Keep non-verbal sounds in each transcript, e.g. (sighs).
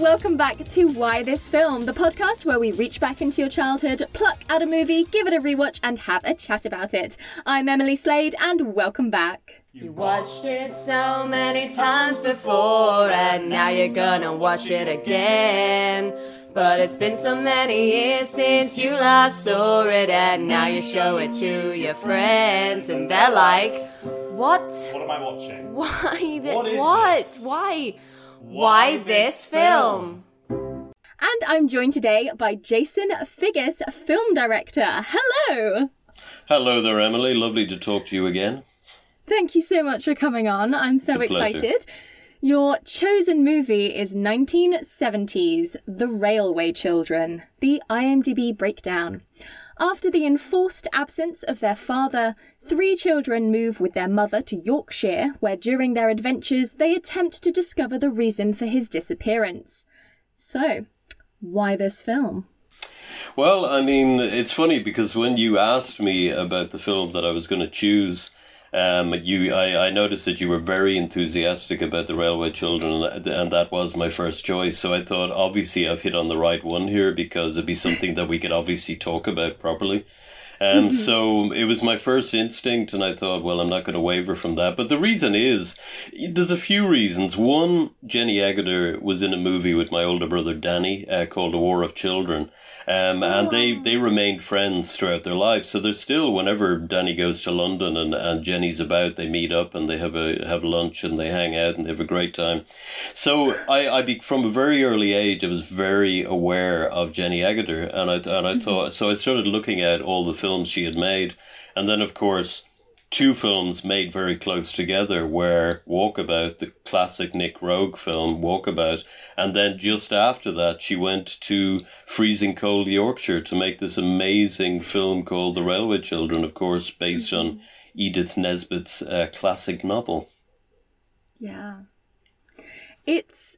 welcome back to Why This Film, the podcast where we reach back into your childhood, pluck out a movie, give it a rewatch, and have a chat about it. I'm Emily Slade, and welcome back. You watched it so many times before, and now you're gonna watch it again. But it's been so many years since you last saw it, and now you show it to your friends, and they're like, What? What am I watching? Why? Th- What is what? this? Why? Why this film? And I'm joined today by Jason Figgis, film director. Hello! Hello there, Emily. Lovely to talk to you again. Thank you so much for coming on. I'm so It's a pleasure. excited. Your chosen movie is 1970s The Railway Children, the IMDb breakdown. After the enforced absence of their father, three children move with their mother to Yorkshire, where during their adventures they attempt to discover the reason for his disappearance. So, why this film? Well, I mean, it's funny because when you asked me about the film that I was going to choose, um, you, I, I noticed that you were very enthusiastic about the Railway Children, and and that was my first choice. So I thought, obviously, I've hit on the right one here because it'd be something that we could obviously talk about properly. Um, So it was my first instinct, and I thought, well, I'm not going to waver from that. But the reason is, there's a few reasons. One, Jenny Agutter was in a movie with my older brother Danny uh, called The War of Children, um, and they, they remained friends throughout their lives. So they're still, whenever Danny goes to London and, and Jenny's about, they meet up and they have a have lunch and they hang out and they have a great time. So I, I be, from a very early age, I was very aware of Jenny Agutter, and I and I thought so. I started looking at all the films she had made, and then of course two films made very close together were Walkabout, the classic Nick Roeg film, Walkabout, and then just after that she went to freezing cold Yorkshire to make this amazing film called The Railway Children, of course, based on Edith Nesbit's uh, classic novel. Yeah. It's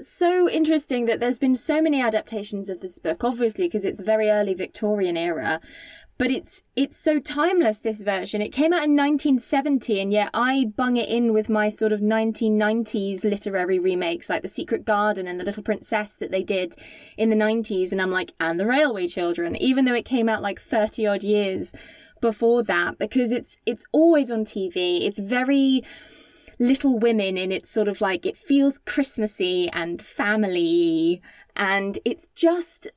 so interesting that there's been so many adaptations of this book, obviously, because it's very early Victorian era. But it's it's so timeless this version. It came out in 1970 and yet I bung it in with my sort of 1990s literary remakes like The Secret Garden and The Little Princess that they did in the 90s and I'm like and The Railway Children even though it came out like 30 odd years before that because it's it's always on TV. It's very Little Women and it's sort of like it feels Christmassy and family and it's just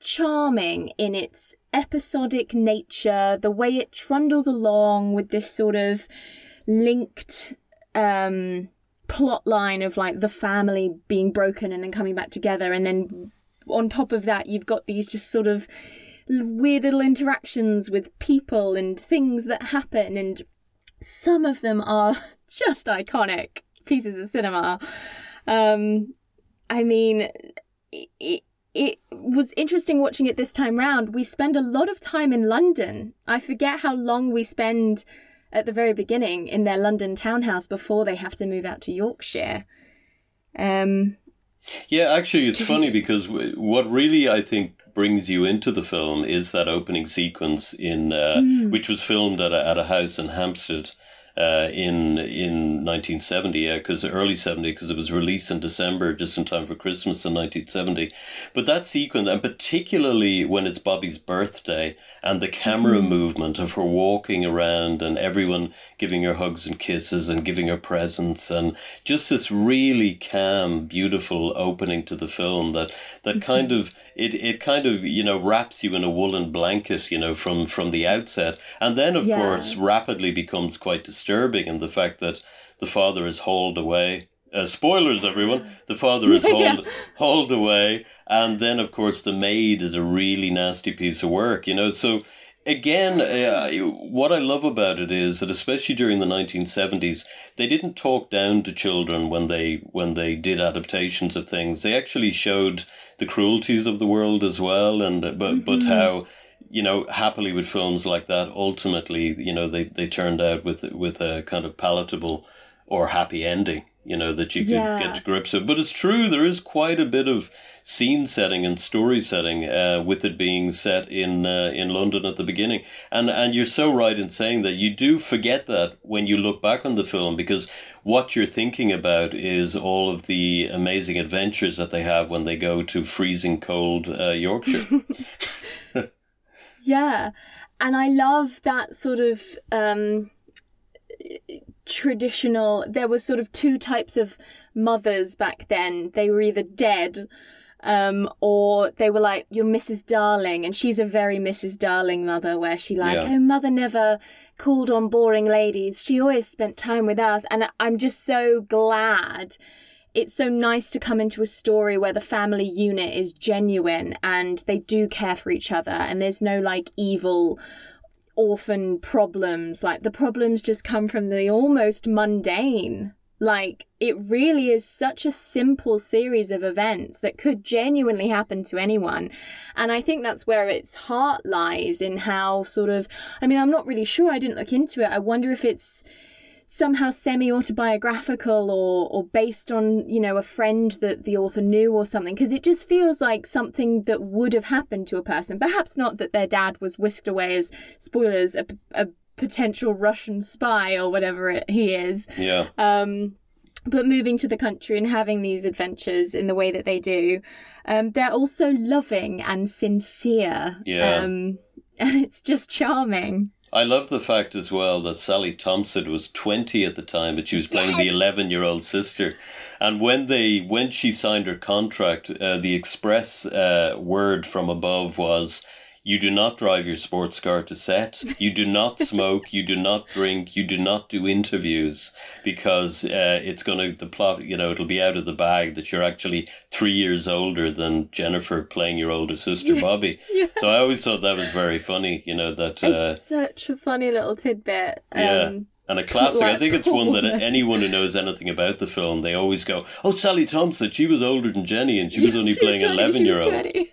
charming in its episodic nature, the way it trundles along with this sort of linked um plot line of like the family being broken and then coming back together and then on top of that you've got these just sort of weird little interactions with people and things that happen and some of them are (laughs) just iconic pieces of cinema. Um, I mean, it, it was interesting watching it this time round. We spend a lot of time in London. I forget how long we spend at the very beginning in their London townhouse before they have to move out to Yorkshire. Um, Yeah, actually, it's funny because what really I think brings you into the film is that opening sequence in uh, which was filmed at a, at a house in Hampstead. Uh, in in 1970, because uh, early 70, because it was released in December, just in time for Christmas in 1970. But that sequence, and particularly when it's Bobby's birthday, and the camera mm-hmm. movement of her walking around and everyone giving her hugs and kisses and giving her presents, and just this really calm, beautiful opening to the film that that mm-hmm. kind of it it kind of you know wraps you in a woolen blanket, you know, from from the outset, and then of Yeah. course rapidly becomes quite disturbing in the fact that the father is hauled away. Uh, spoilers, everyone. (laughs) The father is hauled hauled away, and then of course the maid is a really nasty piece of work. You know, so again, uh, what I love about it is that especially during the nineteen seventies, they didn't talk down to children when they when they did adaptations of things. They actually showed the cruelties of the world as well, and uh, but but how you know, happily with films like that, ultimately, you know, they, they turned out with with a kind of palatable or happy ending you know that you could Yeah. get to grips with. But it's true there is quite a bit of scene setting and story setting uh, with it being set in uh, in London at the beginning. And and you're so right in saying that you do forget that when you look back on the film because what you're thinking about is all of the amazing adventures that they have when they go to freezing cold uh, Yorkshire (laughs) (laughs) Yeah. And I love that sort of um traditional there was sort of two types of mothers back then. They were either dead um or they were like you're Mrs. Darling and she's a very Mrs. Darling mother where she like Yeah. oh mother never called on boring ladies. She always spent time with us and I'm just so glad it's so nice to come into a story where the family unit is genuine and they do care for each other and there's no like evil orphan problems. Like the problems just come from the almost mundane. Like it really is such a simple series of events that could genuinely happen to anyone. And i think that's where its heart lies in how sort of i mean i'm not really sure i didn't look into it. I wonder if it's somehow semi-autobiographical or or based on you know a friend that the author knew or something because it just feels like something that would have happened to a person perhaps not that their dad was whisked away as spoilers a, a potential russian spy or whatever it, he is yeah um, but moving to the country and having these adventures in the way that they do, um, they're also loving and sincere. Yeah. Um, (laughs) and it's just charming. I love the fact as well that Sally Thomsen was 20 at the time, but she was playing the 11 year old sister. And when they when she signed her contract, uh, the express uh, word from above was you do not drive your sports car to set, you do not (laughs) smoke, you do not drink, you do not do interviews because uh, it's going to, the plot, you know, it'll be out of the bag that you're actually three years older than Jennifer playing your older sister, Bobby. (laughs) So I always thought that was very funny, you know, that. Uh, It's such a funny little tidbit. yeah. Um, and a classic. I think (laughs) it's one that anyone who knows anything about the film, they always go, "Oh, Sally Thomsen, she was older than Jenny, and she was only She playing 20, eleven she year was old." 20.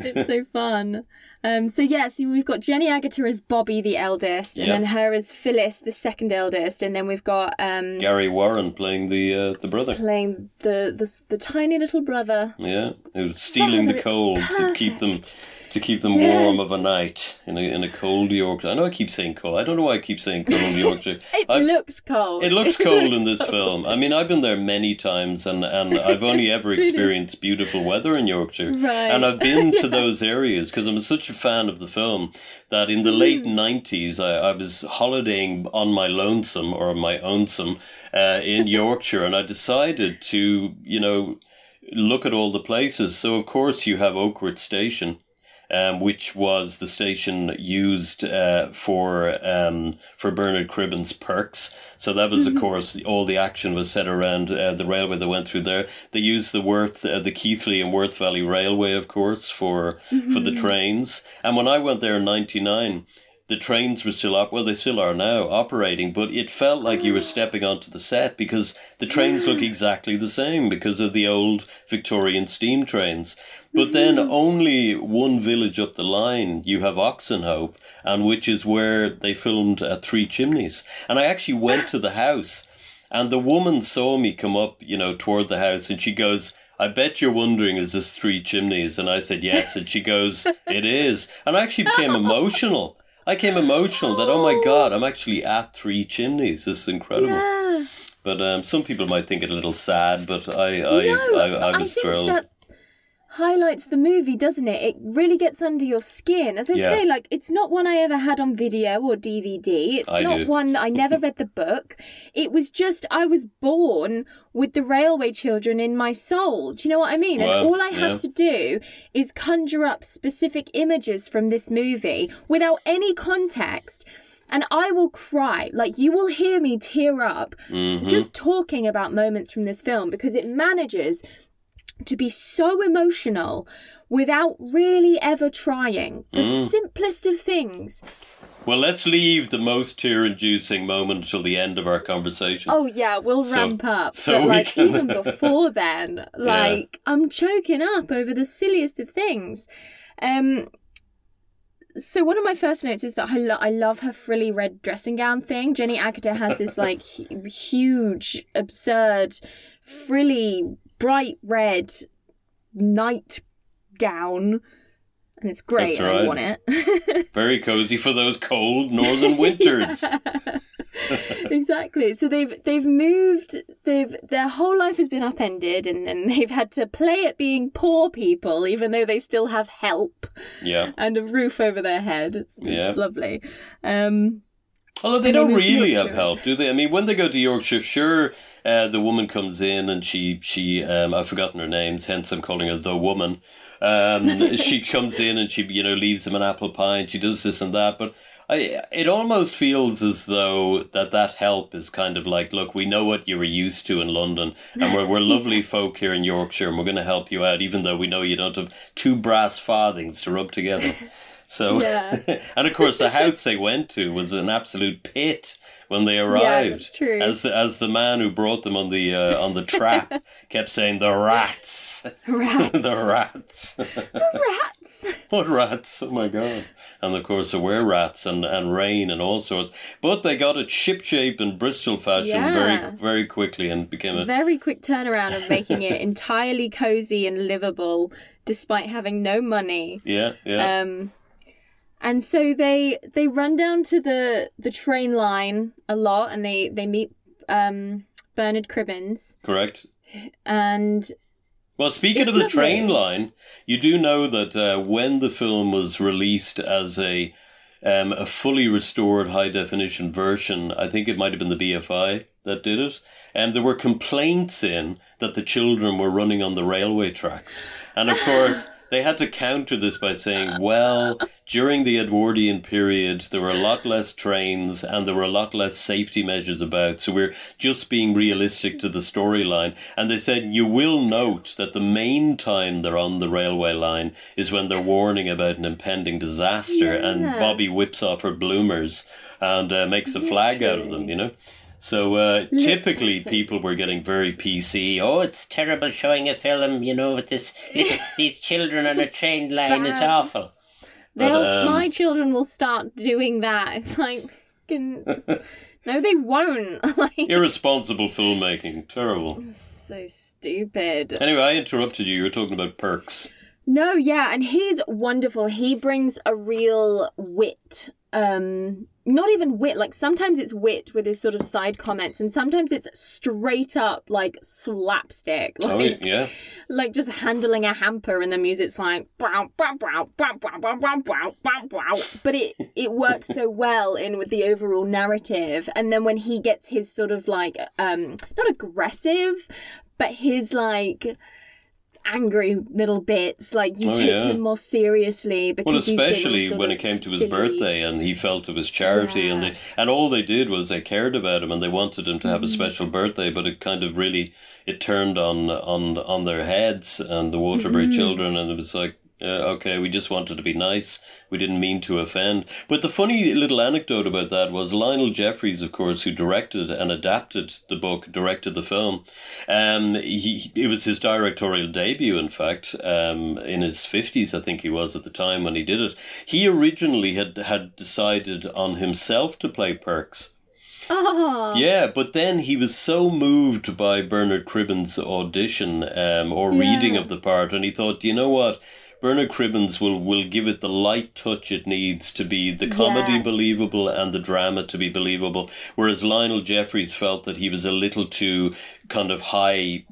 (laughs) it's so fun. Um, so yeah, so we've got Jenny Agutter as Bobby, the eldest, and Yeah. then her as Phyllis, the second eldest, and then we've got um, Gary Warren playing the uh, the brother. playing the, the the tiny little brother. Yeah, who's stealing Father, the coal to keep them. To keep them warm of a night in a in a cold Yorkshire. I know I keep saying cold. I don't know why I keep saying cold (laughs) Yorkshire. It I- looks cold. It looks cold in (laughs) looks this cold. film. I mean, I've been there many times, and, and I've only (laughs) ever experienced beautiful weather in Yorkshire. Right. And I've been to those areas because I'm such a fan of the film that in the late Mm. 90s, I, I was holidaying on my lonesome or my ownsome uh, in Yorkshire, and I decided to, you know, look at all the places. So, of course, you have Oakworth Station um, which was the station used uh, for um, for Bernard Cribbins' Perks. So that was, of course, all the action was set around uh, the railway that went through there. They used the Worth, uh, the Keighley and Worth Valley Railway, of course, for for the trains. And when I went there in '99. The trains were still up. Well, they still are now operating, but it felt like you were stepping onto the set because the trains look exactly the same because of the old Victorian steam trains. But then (laughs) only one village up the line, you have Oxenhope, and which is where they filmed uh, Three Chimneys. And I actually went to the house, and the woman saw me come up, you know, toward the house, and she goes, I bet you're wondering, is this Three Chimneys? And I said, yes. And she goes, (laughs) it is. And I actually became emotional. I became emotional that, oh my God, I'm actually at Three Chimneys. This is incredible. Yeah. But um, some people might think it a little sad, but I, I, no, I, I was think thrilled. that highlights the movie, doesn't it? It really gets under your skin. As I Yeah. say, like it's not one I ever had on video or DVD. It's I not do. one I never read the book. It was just I was born with the railway children in my soul. Do you know what I mean? Wow, and all I have yeah. to do is conjure up specific images from this movie without any context. And I will cry. Like, you will hear me tear up Mm-hmm. just talking about moments from this film because it manages to be so emotional without really ever trying. The Mm. simplest of things. Well, let's leave the most tear-inducing moment till the end of our conversation. Oh yeah, we'll So- ramp up. so but we like can- even (laughs) before then, like I'm choking up over the silliest of things. Um so one of my first notes is that I, lo- I love her frilly red dressing gown thing. Jenny Agutter has this like hu- huge, absurd, frilly, bright red night gown, and it's great. That's and I want it. (laughs) Very cozy for those cold northern winters. (laughs) exactly. So they've they've moved. They've their whole life has been upended, and and they've had to play at being poor people, even though they still have help yeah. and a roof over their head. It's, Yeah. it's lovely. Um, Although they don't really have help, do they? I mean, when they go to Yorkshire, sure, uh, the woman comes in and she she um, I've forgotten her names, hence I'm calling her the woman. Um, (laughs) she comes in and she you know leaves them an apple pie and she does this and that, but. I, it almost feels as though that that help is kind of like, look, we know what you were used to in London, and we're, we're (laughs) lovely folk here in Yorkshire, and we're going to help you out, even though we know you don't have two brass farthings to rub together. (laughs) So, Yeah. (laughs) and of course, the house they went to was an absolute pit when they arrived. that's true. As as the man who brought them on the uh, on the trap (laughs) kept saying, "The rats, rats. (laughs) the rats, the rats. what rats? Oh my god!" And of course, there were rats and, and rain and all sorts. But they got it ship shape in Bristol fashion Yeah. very very quickly and became a Very quick turnaround of making it entirely cozy and livable, despite having no money. yeah yeah Um, and so they they run down to the the train line a lot, and they they meet um Bernard Cribbins, correct. and Well, speaking of the lovely. train line, you do know that uh, when the film was released as a um, a fully restored high definition version, I think it might have been the BFI that did it, and there were complaints in that the children were running on the railway tracks, and of (laughs) course. They had to counter this by saying, well, during the Edwardian period, there were a lot less trains and there were a lot less safety measures about. So we're just being realistic to the storyline. And they said, you will note that the main time they're on the railway line is when they're warning about an impending disaster. And Bobby whips off her bloomers and uh, makes a flag out of them, you know? So uh, typically people were getting very PC. Oh, it's terrible showing a film, you know, with this (laughs) little, these children on a train line. It's awful. they'll um, my children will start doing that. (laughs) It's like, fucking- no, they won't. (laughs) like, Irresponsible filmmaking. Terrible. so stupid. Anyway, I interrupted you. You were talking about perks. No, yeah, and he's wonderful. He brings a real wit. Um not even wit, like sometimes it's wit with his sort of side comments and sometimes it's straight up like slapstick. Like Oh, yeah. like just handling a hamper and the music's like but it it works so well in with the overall narrative and then when he gets his sort of like um not aggressive but his like angry little bits like you Oh, take yeah. him more seriously because Well, especially when it came to his silly. birthday and he felt it was charity and they and all they did was they cared about him and they wanted him to have a Mm-hmm. special birthday, but it kind of really it turned on on on their heads and the Waterbury Mm-hmm. children and it was like uh, okay, we just wanted to be nice. We didn't mean to offend. But the funny little anecdote about that was Lionel Jeffries, of course, who directed and adapted the book, directed the film. Um, he it was his directorial debut, in fact, um, in his fifties, I think he was at the time when he did it. He originally had had decided on himself to play Perks. Ah, Yeah, but then he was so moved by Bernard Cribbins' audition um, or Yeah. reading of the part, and he thought, you know what? Bernard Cribbins will, will give it the light touch it needs to be the comedy Yes. believable and the drama to be believable. Whereas Lionel Jeffries felt that he was a little too kind of high.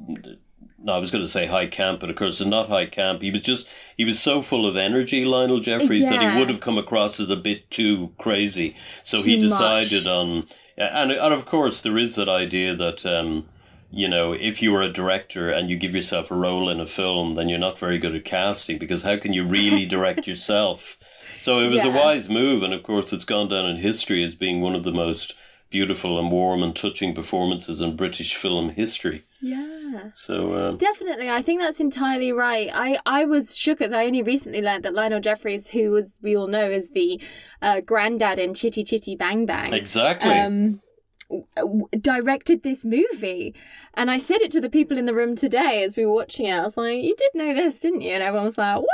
No, I was going to say high camp, but of course it's not high camp. He was just he was so full of energy, Lionel Jeffries, that he would have come across as a bit too crazy. So he Too much. decided on, and and of course there is that idea that um, you know if you are a director and you give yourself a role in a film, then you're not very good at casting because how can you really (laughs) direct yourself? So it was a wise move, and of course it's gone down in history as being one of the most beautiful and warm and touching performances in British film history. yeah. So um, Definitely, I think that's entirely right. I, I was shook at. I only recently learned that Lionel Jeffries, who was we all know is the uh, granddad in Chitty Chitty Bang Bang, exactly. um, directed this movie. And I said it to the people in the room today as we were watching it. I was like, "You did know this, didn't you?" And everyone was like, "What?"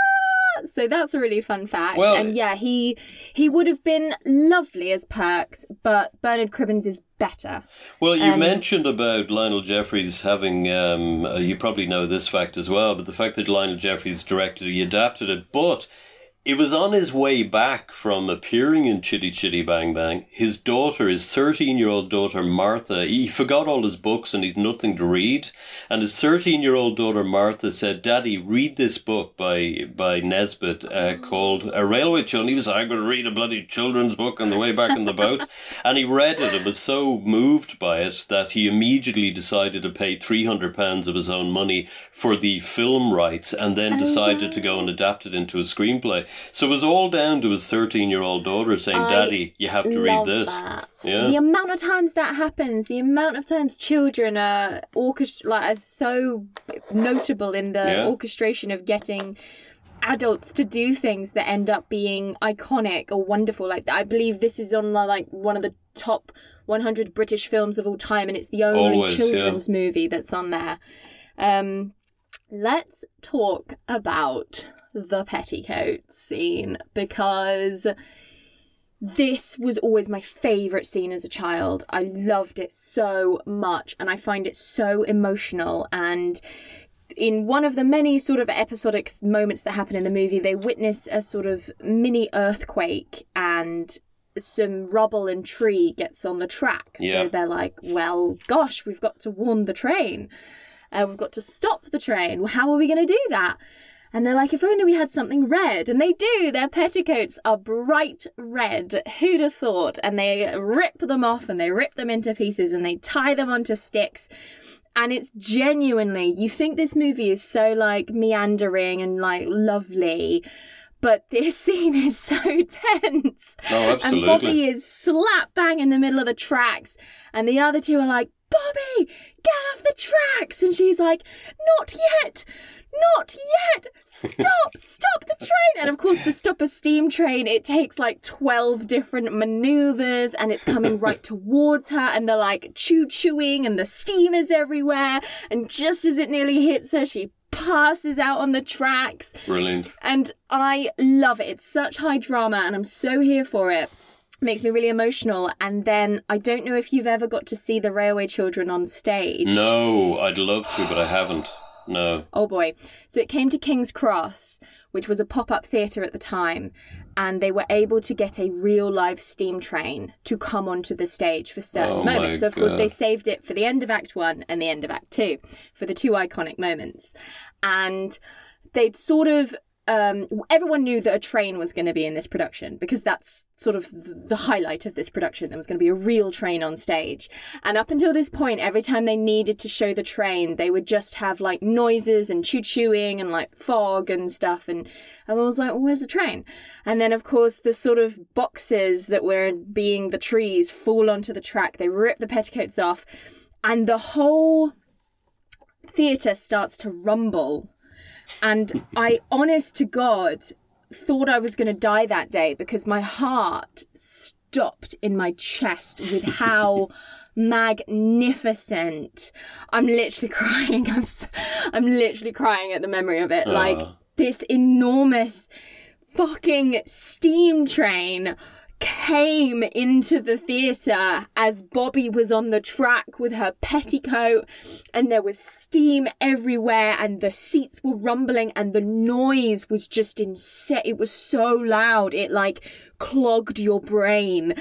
So that's a really fun fact. Well- and yeah, he he would have been lovely as Perks, but Bernard Cribbins is better. Well, you Um, mentioned about Lionel Jeffries having, um, uh, you probably know this fact as well, but the fact that Lionel Jeffries directed he adapted it, but it was on his way back from appearing in Chitty Chitty Bang Bang. His daughter, his 13 year old daughter Martha, he forgot all his books and he'd nothing to read. And his 13 year old daughter Martha said, Daddy, read this book by, by Nesbit uh, called A Railway Children. He was like, I'm going to read a bloody children's book on the way back in the boat. (laughs) and he read it and was so moved by it that he immediately decided to pay £300 of his own money for the film rights and then decided to go and adapt it into a screenplay. So it was all down to his 13 year old daughter saying, I Daddy, you have to read this. that. Yeah. The amount of times that happens, the amount of times children are orchestra like are so notable in the Yeah. orchestration of getting adults to do things that end up being iconic or wonderful. Like I believe this is on the, like one of the top 100 British films of all time, and it's the only Always, yeah. children's movie that's on there. Um, let's talk about the petticoat scene because this was always my favorite scene as a child. I loved it so much and I find it so emotional and in one of the many sort of episodic moments that happen in the movie they witness a sort of mini earthquake and some rubble and tree gets on the track. Yeah. So they're like, well, gosh, we've got to warn the train. Uh, we've got to stop the train. Well, how are we going to do that? And they're like, if only we had something red. And they do. Their petticoats are bright red. Who'd have thought? And they rip them off and they rip them into pieces and they tie them onto sticks. And it's genuinely, you think this movie is so like meandering and like lovely. But this (laughs) scene is so tense. Oh, absolutely. And Bobby is slap bang in the middle of the tracks. And the other two are like, Bobby, get off the tracks. And she's like, not yet. Not yet! Stop! (laughs) Stop the train! And of course, to stop a steam train, it takes like 12 different maneuvers and it's coming right (laughs) towards her. And they're like choo chooing and the steam is everywhere. And just as it nearly hits her, she passes out on the tracks. Brilliant. And I love it. It's such high drama and I'm so here for it. Makes me really emotional. And then I don't know if you've ever got to see the Railway Children on stage. No, I'd love to, but I haven't. No. Oh boy. So it came to King's Cross, which was a pop up theatre at the time, and they were able to get a real live steam train to come onto the stage for certain Oh moments. So, of course, they saved it for the end of Act One and the end of Act Two for the two iconic moments. And they'd sort of. Um, everyone knew that a train was going to be in this production because that's sort of the highlight of this production. There was going to be a real train on stage. And up until this point, every time they needed to show the train, they would just have like noises and choo chooing and like fog and stuff. And everyone was like, well, where's the train? And then, of course, the sort of boxes that were being the trees fall onto the track. They rip the petticoats off, and the whole theatre starts to rumble. And I, honest to God, thought I was going to die that day because my heart stopped in my chest with how (laughs) magnificent. I'm literally crying. (laughs) I'm, s- I'm literally crying at the memory of it. Like uh. this enormous fucking steam train came into the theatre as Bobby was on the track with her petticoat, and there was steam everywhere, and the seats were rumbling, and the noise was just insane. It was so loud, it like clogged your brain.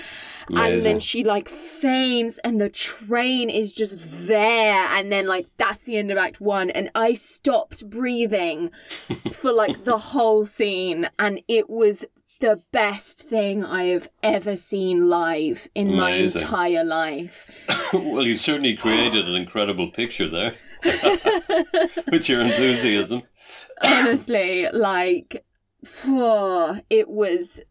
And then she like faints, and the train is just there, and then like that's the end of Act One, and I stopped breathing (laughs) for like the whole scene, and it was the best thing I have ever seen live in my entire life. (laughs) well, you've certainly created an incredible picture there (laughs) with your enthusiasm. (coughs) Honestly, like, oh, it was.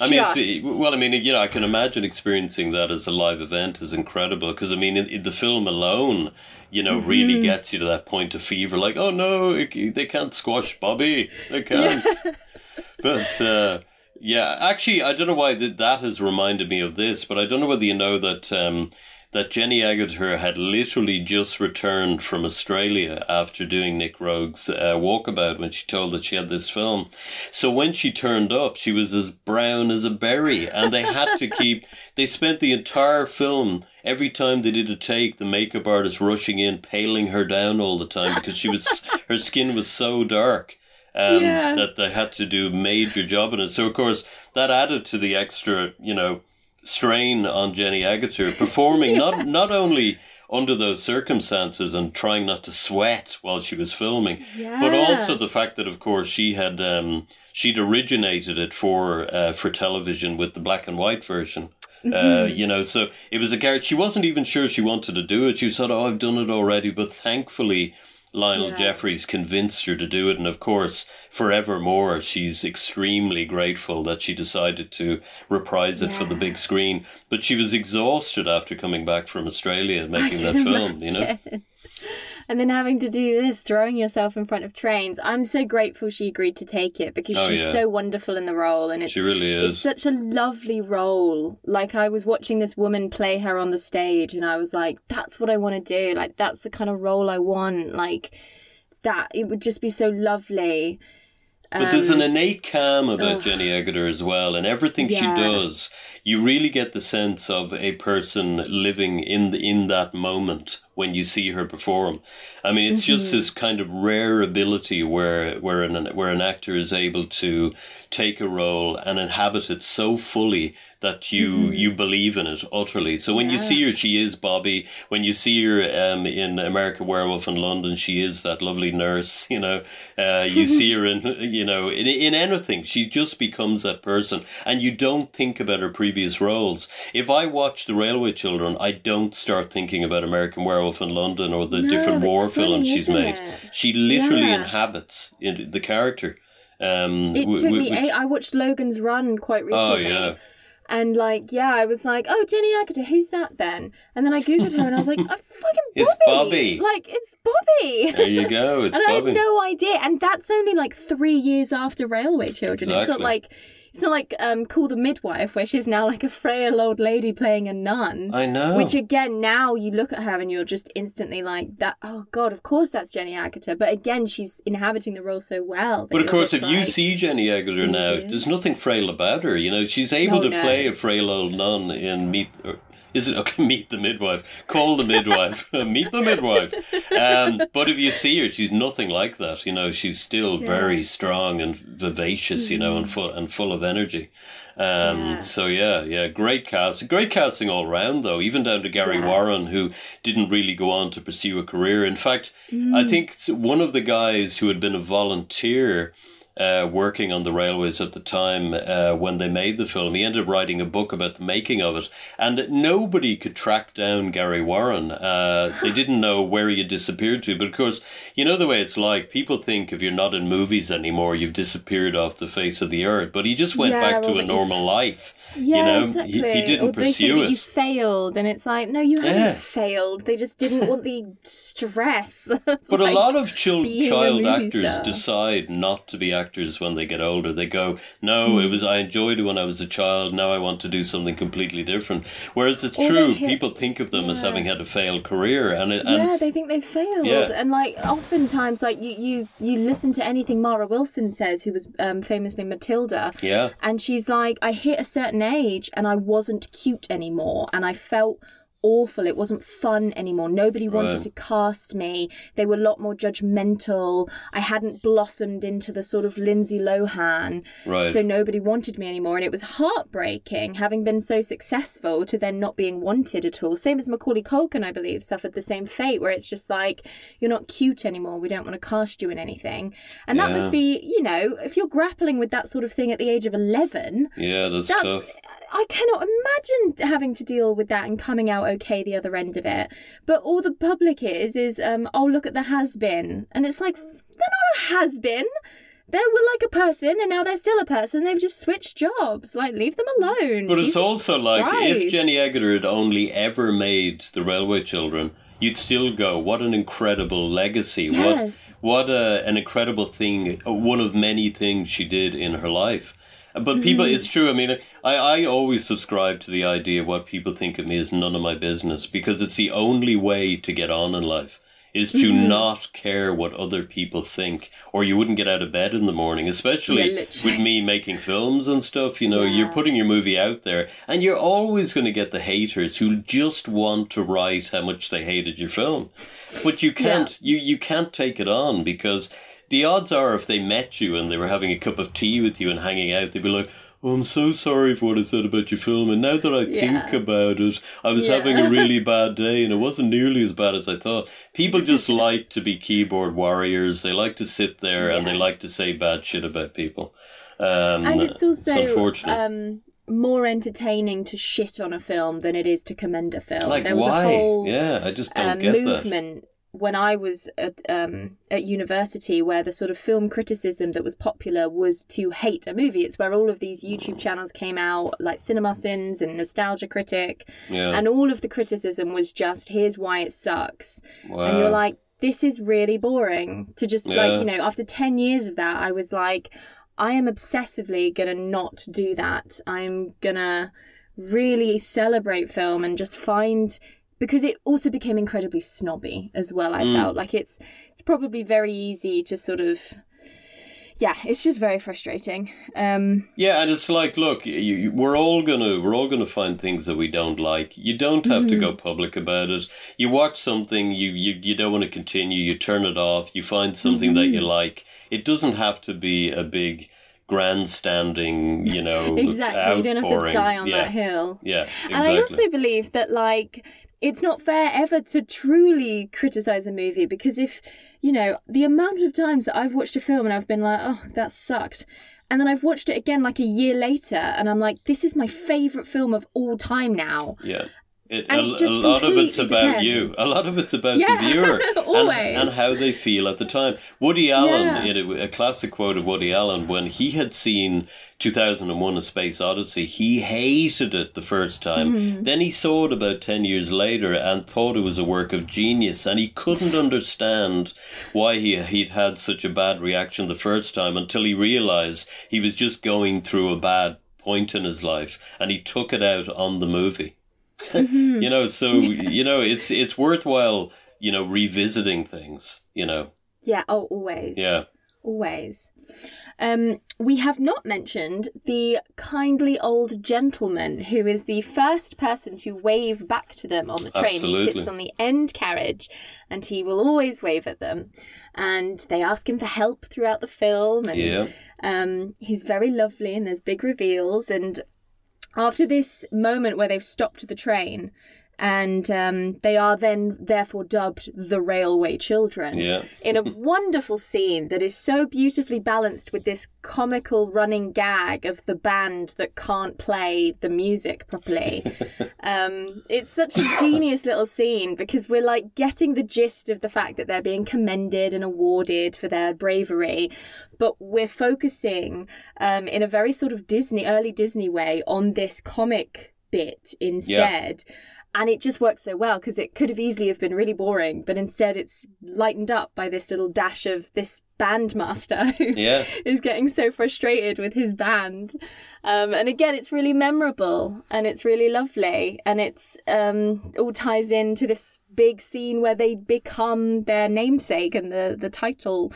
I mean, it's, well, I mean, you know, I can imagine experiencing that as a live event is incredible because I mean, in, in the film alone, you know, Mm-hmm. really gets you to that point of fever. Like, oh no, it- they can't squash Bobby. They can't. (laughs) but uh, yeah, actually, I don't know why that that has reminded me of this, but I don't know whether you know that um, that Jenny Agutter had literally just returned from Australia after doing Nick Roeg's uh, walkabout when she told that she had this film. So when she turned up, she was as brown as a berry, and they had to keep. (laughs) They spent the entire film every time they did a take, the makeup artist rushing in, paling her down all the time because she was her skin was so dark. Um, Yeah. that they had to do major job in it. So of course that added to the extra, you know, strain on Jenny Agutter (laughs) performing not not only under those circumstances and trying not to sweat while she was filming, but also the fact that of course she had um, she'd originated it for uh, for television with the black and white version. Uh, you know, so it was a character. She wasn't even sure she wanted to do it. She said, "Oh, I've done it already." But thankfully, Lionel Yeah. Jeffries convinced her to do it, and of course, forevermore, she's extremely grateful that she decided to reprise it for the big screen. But she was exhausted after coming back from Australia and making that (laughs) film. You know, imagine. And then having to do this, throwing yourself in front of trains. I'm so grateful she agreed to take it because Oh, she's yeah. so wonderful in the role, and it's she really it's such a lovely role. Like I was watching this woman play her on the stage, and I was like, "That's what I want to do. Like that's the kind of role I want. Like that. It would just be so lovely." But there's an Um, innate calm about ugh. Jenny Agutter as well, and everything she does, you really get the sense of a person living in the, in that moment when you see her perform. I mean, it's just Mm-hmm. this kind of rare ability where where an where an actor is able to take a role and inhabit it so fully that you you believe in it utterly. So when you Mm-hmm. See her, she is Bobby. When you see her um, in America Werewolf in London, she is that lovely nurse. (laughs) You know, uh, you (laughs) see her in you know in in anything, she just becomes that person, and you don't think about her previous roles. If I watch The Railway Children, I don't start thinking about American Werewolf in London or the No, different war funny, films she's made. it? She literally Yeah. inhabits in the character. Um, It w- took w- me. which- eight, I watched Logan's Run quite oh recently. yeah. And like, yeah, I was like, oh, Jenny Agutter, who's that then? And then I googled her, and I was like, oh, (laughs) it's fucking Bobby. It's Bobby. Like, it's Bobby. There you go. (laughs) It's and I had no idea. And that's only like three years after Railway Children. It's not like it's not like um, Call the Midwife, where she's now like a frail old lady playing a nun. I know. Which again, now you look at her and you're just instantly like that. Oh God, of course that's Jenny Agutter. But again, she's inhabiting the role so well. But of course, if you see Jenny Agutter now, there's nothing frail about her. You know, she's able No, to no. play a frail old nun in Meet. Is it okay? (laughs) Meet the midwife. Call the midwife. (laughs) Meet the midwife. Um, but if you see her, she's nothing like that. You know, she's still very strong and vivacious. You know, and full and full of energy. Um, Mm-hmm. Yeah. So yeah, yeah, great cast, great casting all round though. Even down to Gary Yeah. Warren, who didn't really go on to pursue a career. In fact, I Mm. think one of the guys who had been a volunteer. Uh, working on the railways at the time uh, when they made the film, he ended up writing a book about the making of it, and nobody could track down Gary Warren. Uh, they didn't know where he had disappeared to, but of course, you know the way it's like. People think if you're not in movies anymore, you've disappeared off the face of the earth. But he just went Yeah, back to a normal life. Yeah, you know, exactly. he, he didn't they think pursue that you failed, and it's like, no, you haven't Yeah. failed. They just didn't want the stress. (laughs) But a lot of chil- child actors star. decide not to be actors when they get older. They go, "No, Hmm. it was I enjoyed it when I was a child. Now I want to do something completely different." Whereas it's Or true, hit- people think of them as having had a failed career, and it, and yeah, they think they've failed, Yeah. and like oftentimes, like you, you, you listen to anything Mara Wilson says, who was um, famously Matilda, yeah, and she's like, I hit a certain age and I wasn't cute anymore, and I felt awful. It wasn't fun anymore. Nobody wanted Right. to cast me. They were a lot more judgmental. I hadn't blossomed into the sort of Lindsay Lohan. right. So nobody wanted me anymore. And it was heartbreaking having been so successful to then not being wanted at all. Same as Macaulay Culkin, I believe, suffered the same fate where it's just like, you're not cute anymore. We don't want to cast you in anything. And that Yeah. must be, you know, if you're grappling with that sort of thing at the age of 11, yeah, that's, that's. tough. I cannot imagine having to deal with that and coming out okay the other end of it. But all the public is is um oh look at the has been and it's like they're not a has been. They were like a person and now they're still a person. They've just switched jobs. Like leave them alone. But it's Jesus also like if Jenny Agutter had only ever made the Railway Children, you'd still go, "What an incredible legacy! Yes. What what a, an incredible thing! One of many things she did in her life." But people, it's true. I mean, I, I always subscribe to the idea what people think of me is none of my business because it's the only way to get on in life is to Mm-hmm. not care what other people think or you wouldn't get out of bed in the morning especially Yeah, with me making films and stuff. You know you're putting your movie out there and you're always going to get the haters who just want to write how much they hated your film. But you can't you you can't take it on because the odds are if they met you and they were having a cup of tea with you and hanging out they'd be like Oh, I'm so sorry for what I said about your film, and now that I think Yeah. about it, I was Yeah. having a really (laughs) bad day, and it wasn't nearly as bad as I thought. People just (laughs) like to be keyboard warriors. They like to sit there and they like to say bad shit about people. Um, and it's also unfortunate. um, more entertaining to shit on a film than it is to commend a film. like there was why? a whole yeah, I just don't um, get that. When I was at um, at university, where the sort of film criticism that was popular was to hate a movie. It's where all of these YouTube channels came out, like Cinema Sins and Nostalgia Critic, Yeah, and all of the criticism was just here's why it sucks, wow. and you're like, this is really boring. To just Yeah. like you know, after ten years of that, I was like, I am obsessively gonna not do that. I'm gonna really celebrate film and just find because it also became incredibly snobby as well i Mm. felt like it's it's probably very easy to sort of yeah it's just very frustrating um Yeah, and it's like, look, you, you, we're all gonna we're all gonna find things that we don't like. You don't have to Mm-hmm. go public about it. You watch something, you you, you don't want to continue. You turn it off. You find something that Mm-hmm. you like. It doesn't have to be a big grandstanding, you know, exactly you don't have to die on yeah. that hill Yeah, exactly. And I also believe that like it's not fair ever to truly criticize a movie because if you know the amount of times that I've watched a film and I've been like, oh, that sucked. And then I've watched it again like a year later and I'm like, this is my favorite film of all time now. Yeah. It, And a, a lot of it's about you. A lot of it's about Yeah, the viewer (laughs) and, and how they feel at the time. Woody Allen, Yeah. in a, a classic quote of Woody Allen, when he had seen 2001 A Space Odyssey, he hated it the first time. Mm-hmm. Then he saw it about 10 years later and thought it was a work of genius. And he couldn't (laughs) understand why he, he'd had such a bad reaction the first time until he realized he was just going through a bad point in his life and he took it out on the movie (laughs) you know so (laughs) you know it's it's worthwhile you know revisiting things you know Yeah, oh always. yeah Always. Um, we have not mentioned the kindly old gentleman who is the first person to wave back to them on the train. He sits on the end carriage and he will always wave at them. And they ask him for help throughout the film. And yeah um, he's very lovely and there's big reveals. And after this moment where they've stopped the train, and um, they are then therefore dubbed the Railway Children. Yeah. In a (laughs) wonderful scene that is so beautifully balanced with this comical running gag of the band that can't play the music properly. (laughs) um, it's such a genius little scene because we're like getting the gist of the fact that they're being commended and awarded for their bravery, but we're focusing um, in a very sort of Disney, early Disney way on this comic bit instead and it just works so well because it could have easily have been really boring but instead it's lightened up by this little dash of this bandmaster (laughs) who yeah. is getting so frustrated with his band. Um, and again it's really memorable and it's really lovely. And it's um, all ties into this big scene where they become their namesake and the, the title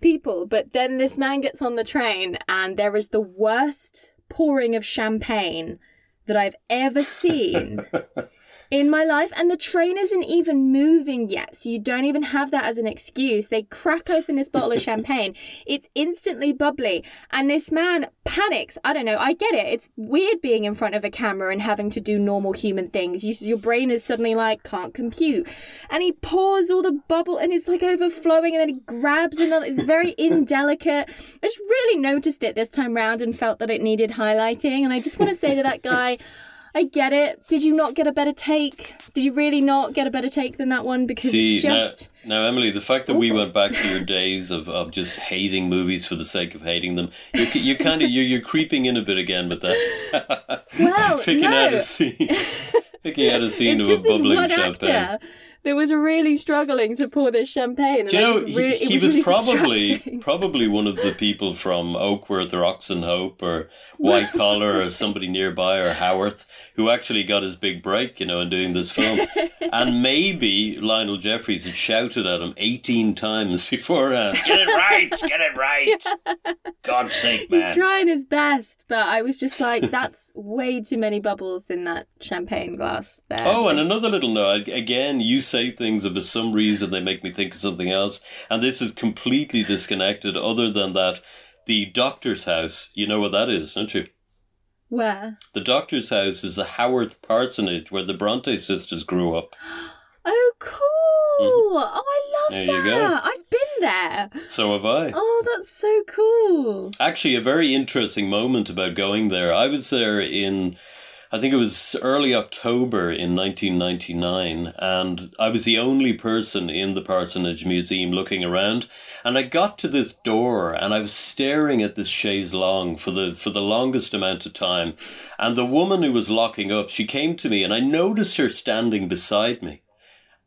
people. But then this man gets on the train and there is the worst pouring of champagne that I've ever seen (laughs) in my life. And the train isn't even moving yet. So you don't even have that as an excuse. They crack open this bottle of (laughs) champagne. It's instantly bubbly. And this man panics. I don't know. I get it. It's weird being in front of a camera and having to do normal human things. You, your brain is suddenly like, can't compute. And he pours all the bubble and it's like overflowing. And then he grabs another. It's very (laughs) indelicate. I just really noticed it this time round and felt that it needed highlighting. And I just want to say to that guy, I get it. Did you not get a better take? Did you really not get a better take than that one? Because see it's just now, now emily the fact that we went back to your days of, of just hating movies for the sake of hating them you, you kind of you're, you're creeping in a bit again with that well, (laughs) picking no. out a scene (laughs) picking out a scene it's of a bubbling champagne actor that was really struggling to pour this champagne. Do you know, just really- he, he was really probably (laughs) probably one of the people from Oakworth or Oxenhope or (laughs) White Collar or somebody nearby or Haworth who actually got his big break, you know, in doing this film. (laughs) and maybe Lionel Jeffries had shouted at him 18 times beforehand. Get it right! Get it right! God's sake, man. He's trying his best, but I was just like, that's way too many bubbles in that champagne glass. There. Oh, and It's- another little note. Again, you say things, and for some reason they make me think of something else. And this is completely disconnected, other than that, the doctor's house, you know what that is, don't you? Where? The doctor's house is the Haworth parsonage where the Bronte sisters grew up. (gasps) Oh, cool! Oh, I love Mm-hmm. There you that. go. I've been there. So have I. Oh, that's so cool. Actually, a very interesting moment about going there. I was there in, I think it was early October in 1999, and I was the only person in the Parsonage Museum looking around. And I got to this door, and I was staring at this chaise longue for the for the longest amount of time. And the woman who was locking up, she came to me, and I noticed her standing beside me,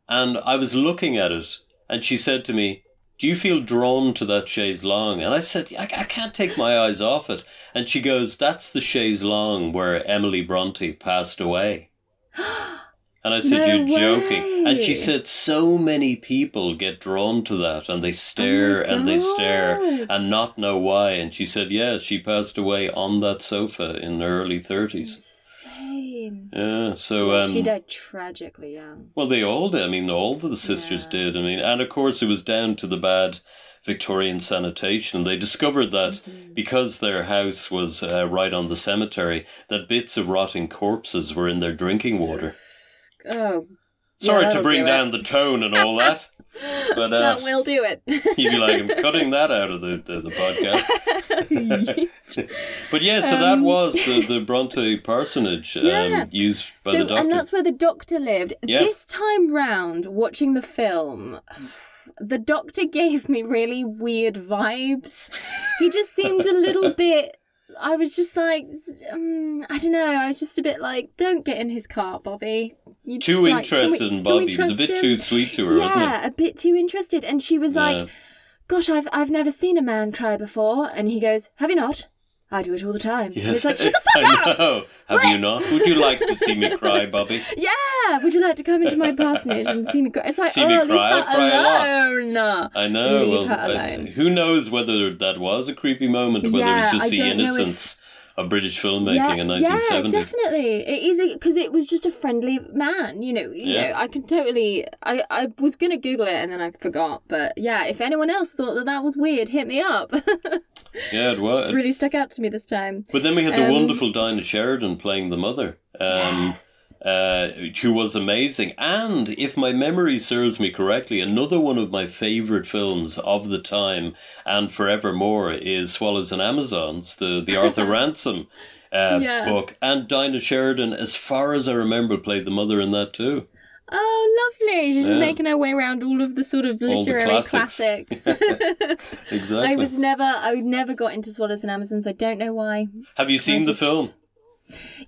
and I was looking at it, and she said to me, do you feel drawn to that chaise longue? And I said, I, I can't take my eyes off it. And she goes, that's the chaise longue where Emily Bronte passed away. (gasps) And I said, No You're joking. And she said, So many people get drawn to that and they stare and they stare Oh and not know why. And she said, Yeah, she passed away on that sofa in her early 30s. Same. Yeah, so. Um, she died tragically young. well, they all did. I mean, all the sisters Yeah. did. I mean, and of course, it was down to the bad Victorian sanitation. They discovered that Mm-hmm. because their house was uh, right on the cemetery, that bits of rotting corpses were in their drinking water. (sighs) Oh, Sorry to bring do down the tone and all that, (laughs) but uh, that will do it. (laughs) you'd be like, I'm cutting that out of the, the, the podcast. (laughs) but yeah, so that Um, was the, the Bronte parsonage um, Yeah. used by so, the doctor. and that's where the doctor lived. Yeah. This time round, watching the film, the doctor gave me really weird vibes. He just seemed a little (laughs) bit. I was just like, um, I don't know. I was just a bit like, don't get in his car, Bobby. You, too like, interested in Bobby. He was a bit him? too sweet to her, wasn't he? Yeah, a bit too interested. And she was Yeah. like, "Gosh, I've I've never seen a man cry before." And he goes, "Have you not? I do it all the time." Yes, It's like, shut the (laughs) fuck I up. know. Have you not? Would you like to see me cry, (laughs) Bobby? Yeah, would you like to come into my parsonage and see me cry? It's like, See oh, me leave cry? I'll her cry a lot. alone. I know. Leave well, her I- who knows whether that was a creepy moment, or whether Yeah, it's just I the innocence of British filmmaking Yeah, in yeah, 1970. definitely. It is because it was just a friendly man. You know, you Yeah. know. I can totally. I I was gonna Google it and then I forgot. But yeah, if anyone else thought that that was weird, hit me up. (laughs) Yeah, it (laughs) was. Just really stuck out to me this time. But then we had the Um, wonderful Dinah Sheridan playing the mother. Um, yes. Uh, who was amazing. And if my memory serves me correctly, another one of my favorite films of the time and forevermore is Swallows and Amazons, the, the Arthur (laughs) Ransome uh, Yeah. book. And Dinah Sheridan, as far as I remember, played the mother in that too. Oh, lovely! She's Yeah. making her way around all of the sort of All literary classics. classics. (laughs) (laughs) Exactly. I was never, I never got into Swallows and Amazons. I don't know why. Have you seen I the film?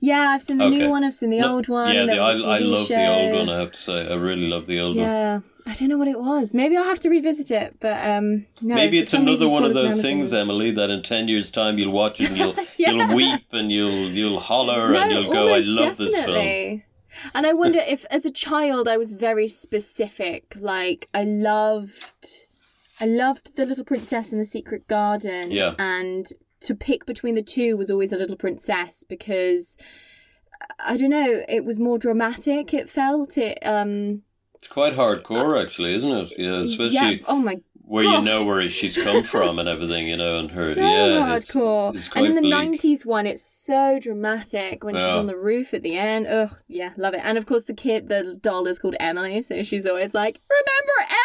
Yeah, I've seen the Okay. new one. I've seen the No, old one. Yeah, the, I, I love the old one, I have to say. I really love the old one. Yeah, I don't know what it was. Maybe I'll have to revisit it. But um, no, Maybe it's another one of those things, Emily, that in ten years' time you'll watch it and you'll (laughs) Yeah. you'll weep and you'll you'll holler No, and you'll go, "I love this film." definitely. And I wonder if, as a child, I was very specific. Like I loved, I loved the Little Princess and the Secret Garden. Yeah. And to pick between the two was always a Little Princess because I don't know. It was more dramatic. It felt it. Um. It's quite hardcore, actually, isn't it? Yeah, especially yeah. Oh my where you know where she's come from and everything, you know, and her. (laughs) so yeah, it's, hardcore. it's quite and in the 90s one, it's so dramatic when she's on the roof at the end. Ugh, yeah, love it. And of course, the kid, the doll is called Emily, so she's always like, Remember Emily? (laughs)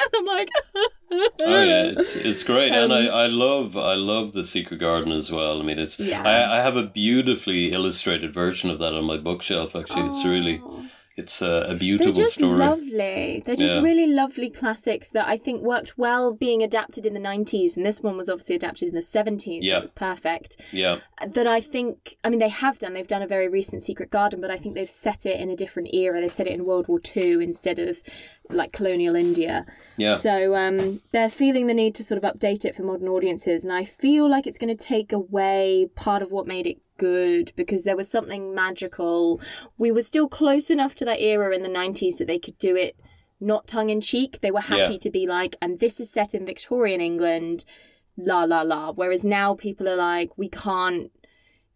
And I'm like, (laughs) Oh yeah, (laughs) it's it's great, and Um, I, I love I love the Secret Garden as well. I mean, it's Yeah. I, I have a beautifully illustrated version of that on my bookshelf. Actually, it's really Oh. It's a, a They're beautiful just story. lovely. They're just Yeah. really lovely classics that I think worked well being adapted in the 90s. And this one was obviously adapted in the 70s. So Yeah. it was perfect. yeah, That I think, I mean, they have done. They've done a very recent Secret Garden, but I think they've set it in a different era. They've set it in World War II instead of like colonial India. yeah. So um, they're feeling the need to sort of update it for modern audiences, and I feel like it's going to take away part of what made it good because there was something magical. We were still close enough to that era in the 90s that they could do it not tongue in cheek. They were happy Yeah. to be like, and this is set in Victorian England, la la la. Whereas now people are like, we can't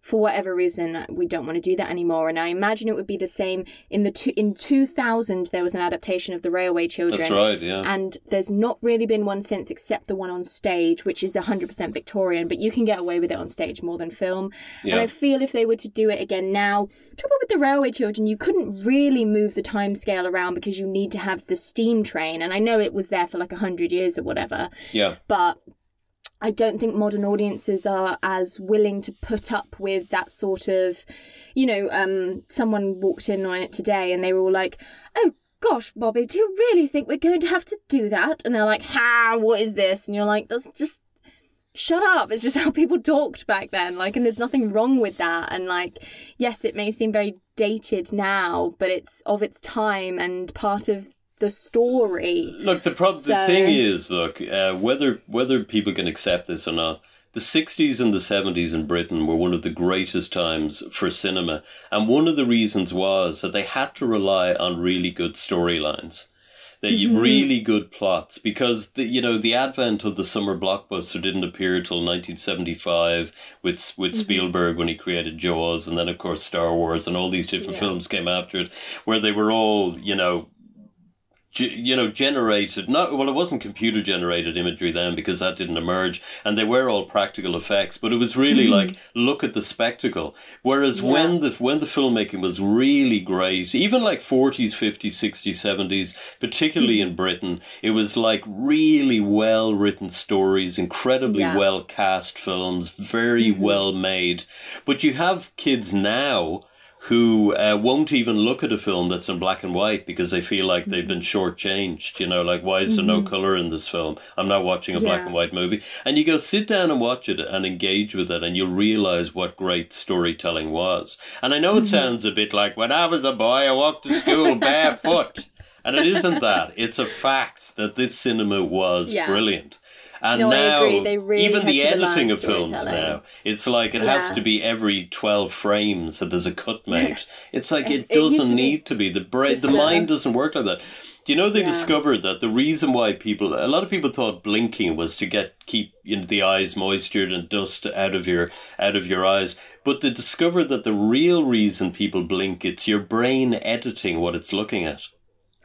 for whatever reason we don't want to do that anymore. And i imagine it would be the same in the two, in 2000 there was an adaptation of the railway children. That's right. Yeah, and there's not really been one since except the one on stage which is 100% victorian but you can get away with it on stage more than film. And i feel if they were to do it again now trouble with the railway children you couldn't really move the time scale around because you need to have the steam train. And i know it was there for like 100 years or whatever. Yeah, but I don't think modern audiences are as willing to put up with that sort of, you know, um, someone walked in on it today and they were all like, oh gosh, Bobby, do you really think we're going to have to do that? And they're like, ha, what is this? And you're like, that's just, shut up. It's just how people talked back then. Like, and there's nothing wrong with that. And like, yes, it may seem very dated now, but it's of its time and part of the story. Look, the prob- the thing is, look, uh, whether whether people can accept this or not, the '60s and the '70s in Britain were one of the greatest times for cinema, and one of the reasons was that they had to rely on really good storylines. That you really good plots because the you know the advent of the summer blockbuster didn't appear till 1975 with with Spielberg when he created Jaws and then of course Star Wars and all these different Yeah. films came after it where they were all you know you know generated not well it wasn't computer generated imagery then because that didn't emerge and they were all practical effects but it was really mm-hmm. like look at the spectacle. Whereas when the when the filmmaking was really great even like 40s 50s 60s 70s particularly mm-hmm. in Britain it was like really well written stories incredibly Yeah. well cast films very mm-hmm. well made but you have kids now who uh, won't even look at a film that's in black and white because they feel like they've been mm-hmm. shortchanged. You know, like, why is there no mm-hmm. color in this film? I'm not watching a black and white movie. And you go sit down and watch it and engage with it, and you'll realize what great storytelling was. And I know it mm-hmm. sounds a bit like when I was a boy, I walked to school barefoot. (laughs) And it isn't that. It's a fact that this cinema was Yeah. brilliant. And No, now, really even the editing of films now, it's like it has to be every 12 frames that there's a cut (laughs) made. It's like it, It doesn't to need to be. The brain, the mind doesn't work like that. Do you know they Yeah. discovered that the reason why people, a lot of people thought blinking was to get keep you know, the eyes moistured and dust out of your out of your eyes, but they discovered that the real reason people blink it's your brain editing what it's looking at.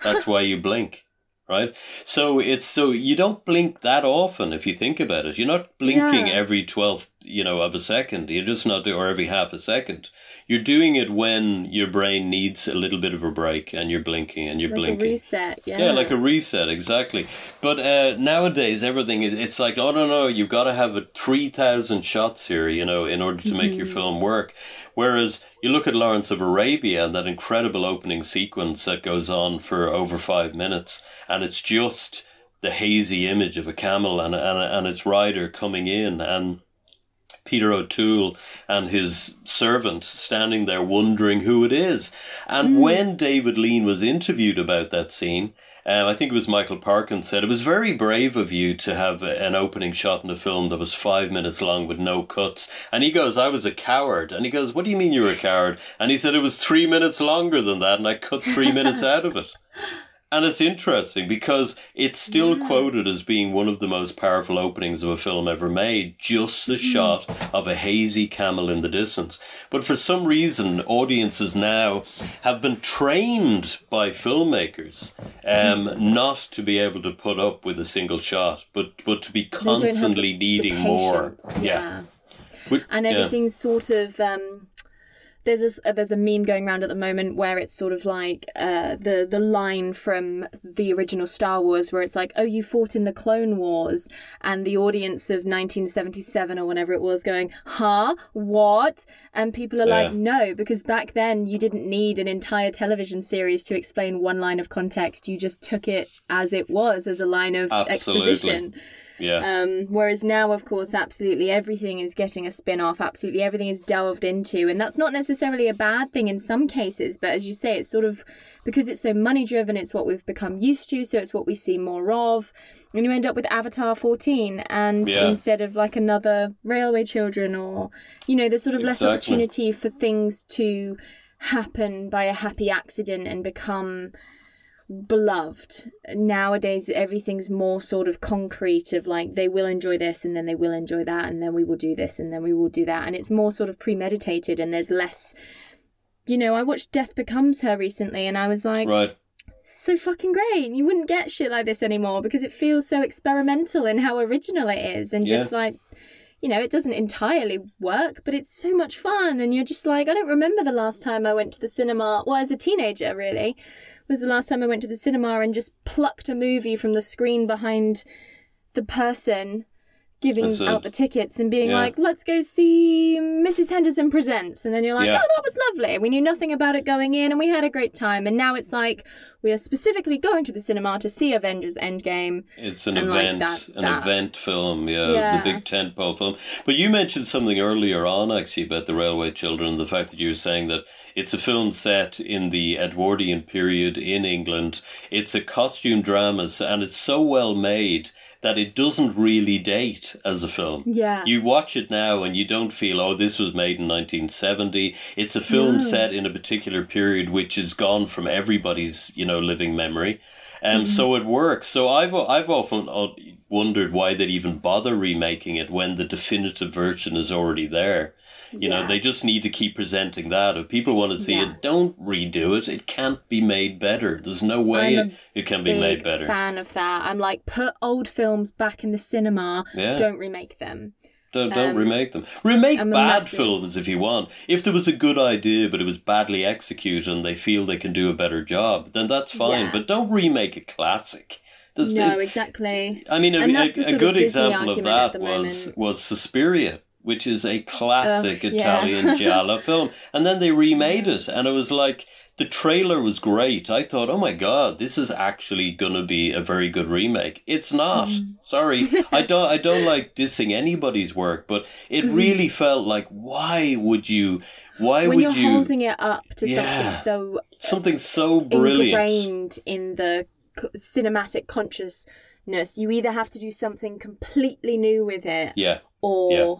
That's (laughs) why you blink. Right? So it's so you don't blink that often if you think about it. You're not blinking Yeah. every twelfth, you know, of a second. You're just not or every half a second. You're doing it when your brain needs a little bit of a break and you're blinking and you're Like blinking. a reset, yeah. Yeah, like a reset, exactly. But uh, nowadays, everything is- it's like, oh no, no, you've got to have a three thousand shots here, you know, in order to make your film work. Whereas you look at Lawrence of Arabia and that incredible opening sequence that goes on for over five minutes, and it's just the hazy image of a camel and and, and its rider coming in and. Peter O'Toole and his servant standing there wondering who it is. And when David Lean was interviewed about that scene, um, I think it was Michael Parkin said, it was very brave of you to have an opening shot in a film that was five minutes long with no cuts. And he goes, I was a coward. And he goes, What do you mean you were a coward? And he said, It was three minutes longer than that, and I cut three minutes out of it. (laughs) And it's interesting because it's still quoted as being one of the most powerful openings of a film ever made, just the shot of a hazy camel in the distance. But for some reason, audiences now have been trained by filmmakers um, not to be able to put up with a single shot, but, but to be the- constantly the needing more. patience, yeah. Which- and yeah. everything's sort of um there's a uh, there's a meme going around at the moment where it's sort of like uh, the the line from the original Star Wars where it's like, oh, you fought in the Clone Wars, and the audience of 1977 or whenever it was going, huh, what? And people are like, no, because back then you didn't need an entire television series to explain one line of context. You just took it as it was, as a line of Absolutely. exposition. Yeah. Um, whereas now, of course, absolutely everything is getting a spin off, absolutely everything is delved into. And that's not necessarily a bad thing in some cases, but as you say, it's sort of because it's so money driven, it's what we've become used to, so it's what we see more of. And you end up with Avatar 14, and Yeah. instead of like another Railway Children or, you know, there's sort of less opportunity for things to happen by a happy accident and become beloved. Nowadays everything's more sort of concrete of like they will enjoy this and then they will enjoy that and then we will do this and then we will do that. And it's more sort of premeditated and there's less you know i watched death becomes her recently and i was like right. so fucking great. You wouldn't get shit like this anymore because it feels so experimental in how original it is and just like you know, it doesn't entirely work, but it's so much fun. And you're just like, I don't remember the last time I went to the cinema. Well, as a teenager, really, was the last time I went to the cinema and just plucked a movie from the screen behind the person giving it. out the tickets and being Yeah. like, let's go see Mrs. Henderson Presents. And then you're like, Yeah. oh, that was lovely. We knew nothing about it going in and we had a great time. And now it's like, we are specifically going to the cinema to see Avengers Endgame. It's an And, event, that's an that. event film, yeah, Yeah. the big tentpole film. But you mentioned something earlier on, actually, about the Railway Children, the fact that you were saying that it's a film set in the Edwardian period in England. It's a costume drama, and it's so well made that it doesn't really date as a film. Yeah. You watch it now and you don't feel, oh, this was made in 1970. It's a film No. set in a particular period which is gone from everybody's, you know, living memory. Um, So Mm-hmm. it works. So I've, I've often uh, wondered why they'd even bother remaking it when the definitive version is already there. You know, they just need to keep presenting that. If people want to see Yeah. it, don't redo it. It can't be made better. There's no way it, it can be made better. fan of that. I'm like, put old films back in the cinema. Yeah. Don't remake them. Don't, don't Um, remake them. Remake I'm bad films if you want. If there was a good idea but it was badly executed and they feel they can do a better job, then that's fine. Yeah. But don't remake a classic. There's, No, exactly. I mean, a, a, a good example of that was was Suspiria, which is a classic Ugh, yeah. Italian (laughs) giallo film, and then they remade it, and it was like the trailer was great. I thought, oh my god, this is actually gonna be a very good remake. It's not. Mm. Sorry, (laughs) I don't. I don't like dissing anybody's work, but it Mm-hmm. really felt like, why would you? Why when would you're you? holding it up to Yeah. something so something so brilliant. ingrained in the cinematic consciousness, you either have to do something completely new with it, Yeah. or Yeah.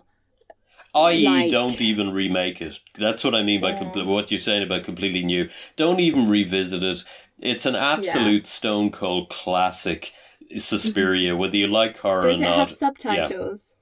i.e., Like- don't even remake it. That's what I mean by compl- what you're saying about completely new. Don't even revisit it. It's an absolute stone cold classic. Mm-hmm. Suspiria, whether you like horror does or it not. have Yeah. subtitles?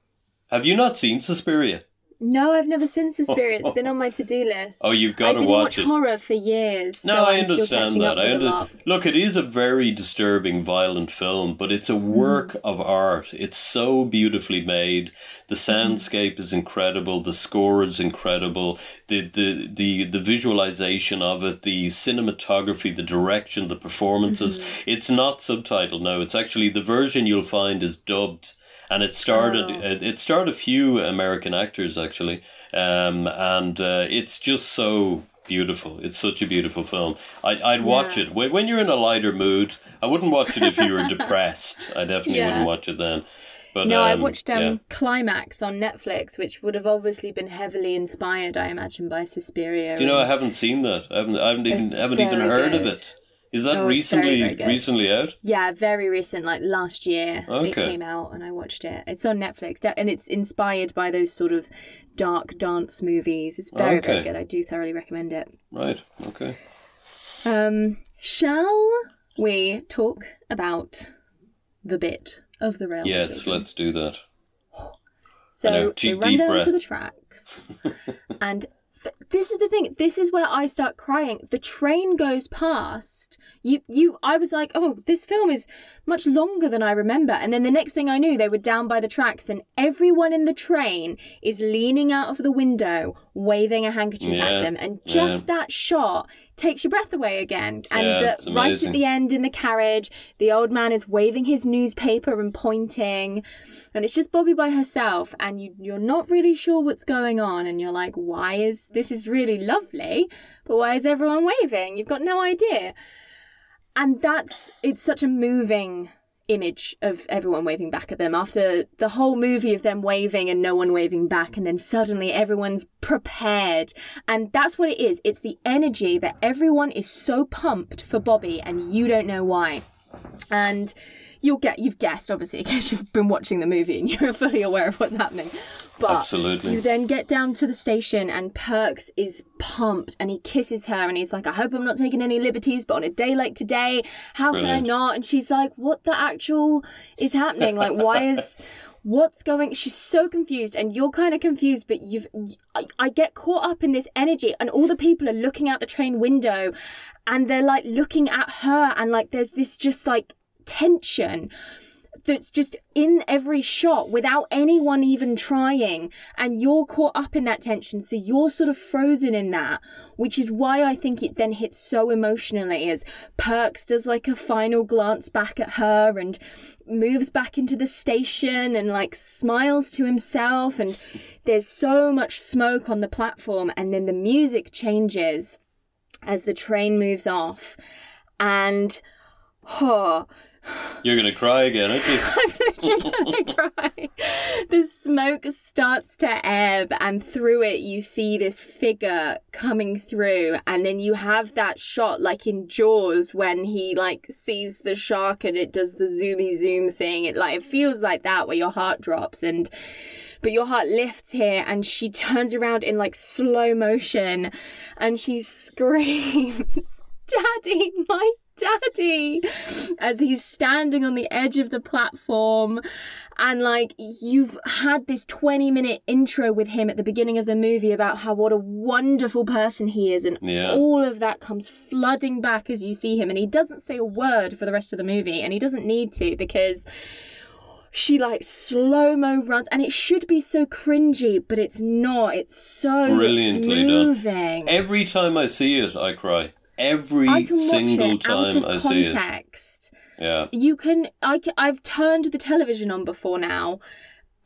Have you not seen Suspiria? No, I've never seen Suspiria. It's been on my to-do list. Oh, you've I got to didn't watch watch it. horror for years. No, so I understand that. I under-. Look, it is a very disturbing, violent film, but it's a Mm-hmm. work of art. It's so beautifully made. The Mm-hmm. is incredible. The score is incredible. The the the the visualization of it, the cinematography, the direction, the performances. Mm-hmm. It's not subtitled. No, it's actually the version you'll find is dubbed. And it starred Oh. it, it starred a few American actors actually, um, and uh, it's just so beautiful. It's such a beautiful film. I, I'd watch Yeah. it when, when you're in a lighter mood. I wouldn't watch it if you were (laughs) depressed. I definitely Yeah. wouldn't watch it then. But No, I um, watched um, yeah. Climax on Netflix, which would have obviously been heavily inspired, I imagine, by Suspiria. Do you know I haven't seen that? I haven't. I haven't even haven't even heard of it. Is that Oh, it's very, recently very recently out? Yeah, very recent, like last year Okay. it came out and I watched it. It's on Netflix and it's inspired by those sort of dark dance movies. It's very, very good. I do thoroughly recommend it. Right. Okay. Um, shall we talk about the bit of the railway? Yes, children? let's do that. (gasps) So they run down breath. to the tracks, (laughs) and this is the thing. This is where I start crying. The train goes past. You, you. I was like, oh, this film is much longer than I remember. And then the next thing I knew, they were down by the tracks, and everyone in the train is leaning out of the window, waving a handkerchief Yeah, at them and just yeah. that shot takes your breath away again. And Yeah, the, right at the end in the carriage the old man is waving his newspaper and pointing. And it's just bobby by herself and you, you're not really sure what's going on and you're like why is this is really lovely but why is everyone waving? You've got no idea. And that's it's such a moving image of everyone waving back at them after the whole movie of them waving and no one waving back and then suddenly everyone's prepared. And that's what it is. It's the energy that everyone is so pumped for bobby and you don't know why. And you'll get you've guessed obviously (laughs) because you've been watching the movie and you're (laughs) fully aware of what's happening but Absolutely. you then get down to the station and perks is pumped and he kisses her and he's like i hope i'm not taking any liberties but on a day like today how Brilliant. can i not and she's like what the actual is happening like why is (laughs) what's going she's so confused and you're kind of confused but you've I, I get caught up in this energy and all the people are looking out the train window and they're like looking at her and like there's this just like tension that's just in every shot without anyone even trying. And you're caught up in that tension. So you're sort of frozen in that which is why i think it then hits so emotionally as perks does like a final glance back at her and moves back into the station and like smiles to himself. And there's so much smoke on the platform. And then the music changes as the train moves off. And oh You're to cry again, aren't you? (laughs) I'm literally gonna cry. The smoke starts to ebb, and through it, you see this figure coming through, and then you have that shot like in Jaws when he like sees the shark and it does the zoomy zoom thing. It like it feels like that where your heart drops and. But your heart lifts here, and she turns around in like slow motion, and she (laughs) screams, "Daddy, my daddy as he's standing on the edge of the platform and like you've had this 20 minute intro with him at the beginning of the movie about how what a wonderful person he is and Yeah. all of that comes flooding back as you see him and he doesn't say a word for the rest of the movie and he doesn't need to because she like slow mo runs and it should be so cringy but it's not it's so Brilliantly done. moving Every time I see it, I cry. Every I can watch single it out time of I see it. context. Yeah. You can. I. I've turned the television on before now,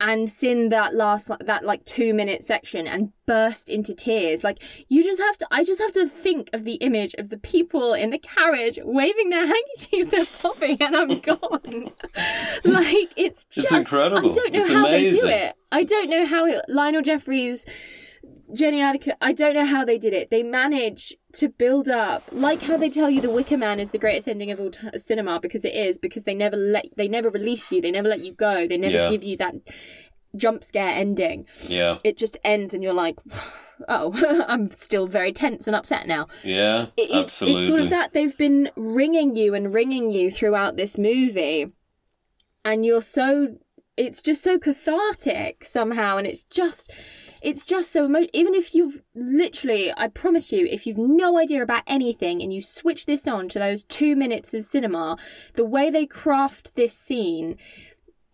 and seen that last that like two minute section and burst into tears. Like you just have to. I just have to think of the image of the people in the carriage waving their (laughs) handkerchiefs at Bobby, and I'm (laughs) gone. like it's just it's incredible. I don't know It's how they do it. I don't know how it, Lionel Jeffries. Jenny Agutter, I don't know how they did it. They manage to build up, like how they tell you The Wicker Man is the greatest ending of all t- cinema because it is, because they never let, they never release you, they never let you go, they never Yeah. give you that jump scare ending. Yeah. It just ends, and you're like, (sighs) oh, (laughs) I'm still very tense and upset now. Yeah. It- it's, absolutely. it's sort of that they've been ringing you and ringing you throughout this movie, and you're so it's just so cathartic somehow, and it's just it's just so emo- even if you've literally I promise you if you've no idea about anything and you switch this on to those two minutes of cinema, the way they craft this scene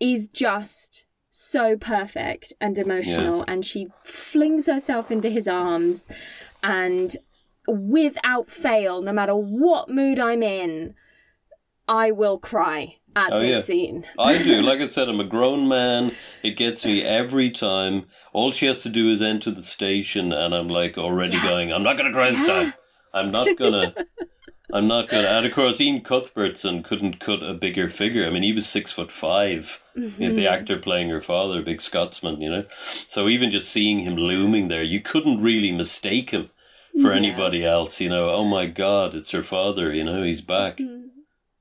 is just so perfect and emotional and she flings herself into his arms and without fail no matter what mood i'm in i will cry at Oh, this yeah. scene I do. (laughs) Like I said, I'm a grown man. It gets me every time. All she has to do is enter the station, and I'm like already going, I'm not going to cry this time. I'm not going to. I'm not to. And of course, Iain Cuthbertson couldn't cut a bigger figure. I mean, he was six foot 5 You know, Mm-hmm. the actor playing her father, big Scotsman, you know. So even just seeing him looming there, you couldn't really mistake him for anybody else, you know. Oh my God, it's her father, you know, he's back. Mm-hmm.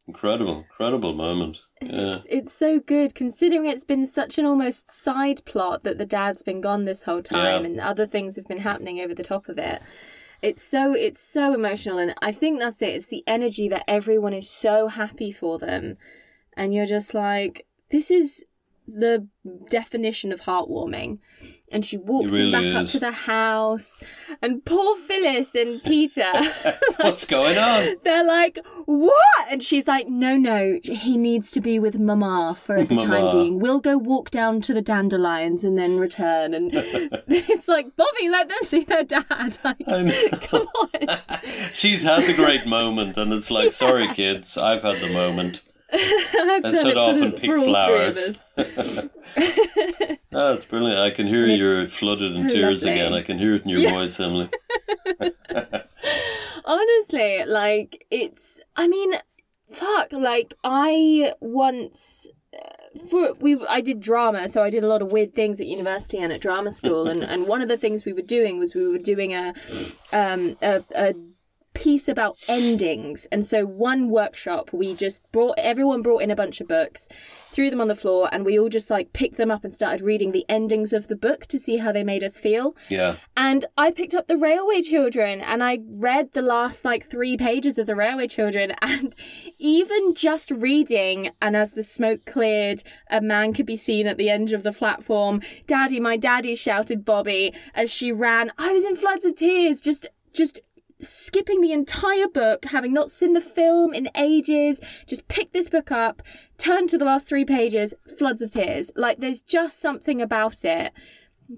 Incredible, incredible moment. Yeah. It's, it's so good considering it's been such an almost side plot that the dad's been gone this whole time Yeah. and other things have been happening over the top of it. It's so it's so emotional and I think that's it. It's the energy that everyone is so happy for them and you're just like this is the definition of heartwarming. And she walks It him really back up to the house, and poor Phyllis and (laughs) Peter. (laughs) What's going on? (laughs) They're like, what? And she's like, no, no, he needs to be with Mama for the time being. We'll go walk down to the dandelions and then return. And it's like, Bobby, let them see their dad. Like, come on. She's had the great moment, and it's like, sorry, kids, I've had the moment. I've Let's done head it off and pick for all three of flowers. (laughs) Oh, it's brilliant. I can hear you're flooded in tears lovely. again. I can hear it in your Yeah. voice, Emily. (laughs) Honestly, like, it's, I mean, fuck, like, I once. uh, For we, I did drama, so I did a lot of weird things at university and at drama school. And, and one of the things we were doing was we were doing a, um, a, a piece about endings. And so one workshop, we just brought everyone brought in a bunch of books, threw them on the floor, and we all just like picked them up and started reading the endings of the book to see how they made us feel. Yeah. And I picked up the Railway Children and I read the last like three pages of the Railway Children. (laughs) And even just reading, and as the smoke cleared, a man could be seen at the end of the platform. Daddy, my daddy, shouted Bobby as she ran. I was in floods of tears, just, just skipping the entire book, having not seen the film in ages, just pick this book up, turn to the last three pages, floods of tears. Like there's just something about it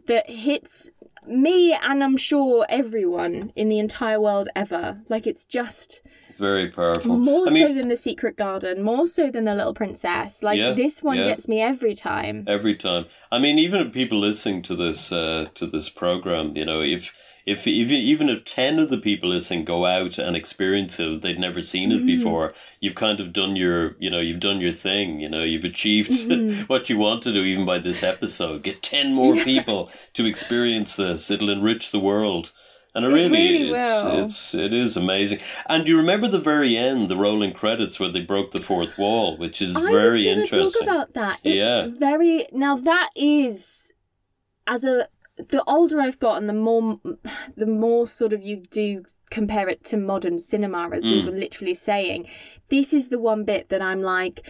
that hits me and I'm sure everyone in the entire world ever. Like it's just Very powerful. more I mean, so than the Secret Garden, more so than the Little Princess. Like Yeah, this one yeah. gets me every time. every time. I mean, even if people listening to this uh, to this program, you know, if if even even if ten of the people listening go out and experience it, they'd never seen it mm-hmm. before. You've kind of done your, you know, you've done your thing. You know, you've achieved mm-hmm. (laughs) what you want to do, even by this episode. Get ten more people to experience this. It'll enrich the world. And it, It really, really it's, will. it's it is amazing. And you remember the very end, the rolling credits where they broke the fourth wall, which is I very was interesting. talk about that. It's Yeah. very now that is as a the older I've gotten, the more the more sort of you do compare it to modern cinema, as Mm. we were literally saying. This is the one bit that I'm like.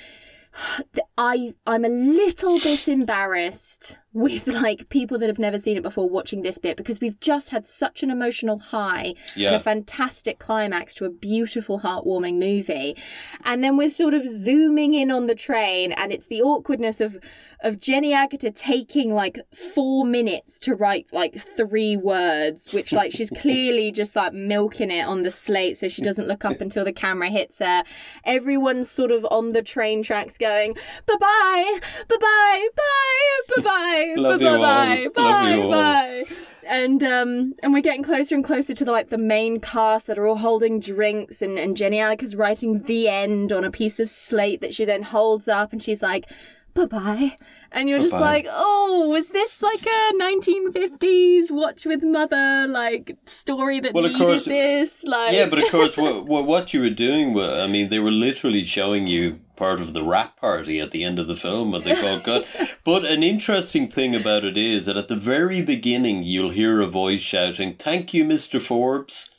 (sighs) I I'm a little bit embarrassed with like people that have never seen it before watching this bit because we've just had such an emotional high and a fantastic climax to a beautiful heartwarming movie. And then we're sort of zooming in on the train and it's the awkwardness of of Jenny Agutter taking like 4 minutes to write like three words which like she's (laughs) clearly just like milking it on the slate so she doesn't look up until the camera hits her. Everyone's sort of on the train tracks going bye-bye bye-bye bye bye-bye. Love you all. bye-bye Love you all. bye and um and we're getting closer and closer to the like the main cast that are all holding drinks and and Jenny Alec is writing the end on a piece of slate that she then holds up and she's like bye bye and you're just Bye-bye. like oh was this like a 1950s watch with mother like story that Well, needed course- this like Yeah, but of course, what, what what you were doing, wa- I mean, they were literally showing you part of the rap party at the end of the film, what they call God. (laughs) But an interesting thing about it is that at the very beginning, you'll hear a voice shouting, "Thank you, Mister Forbes."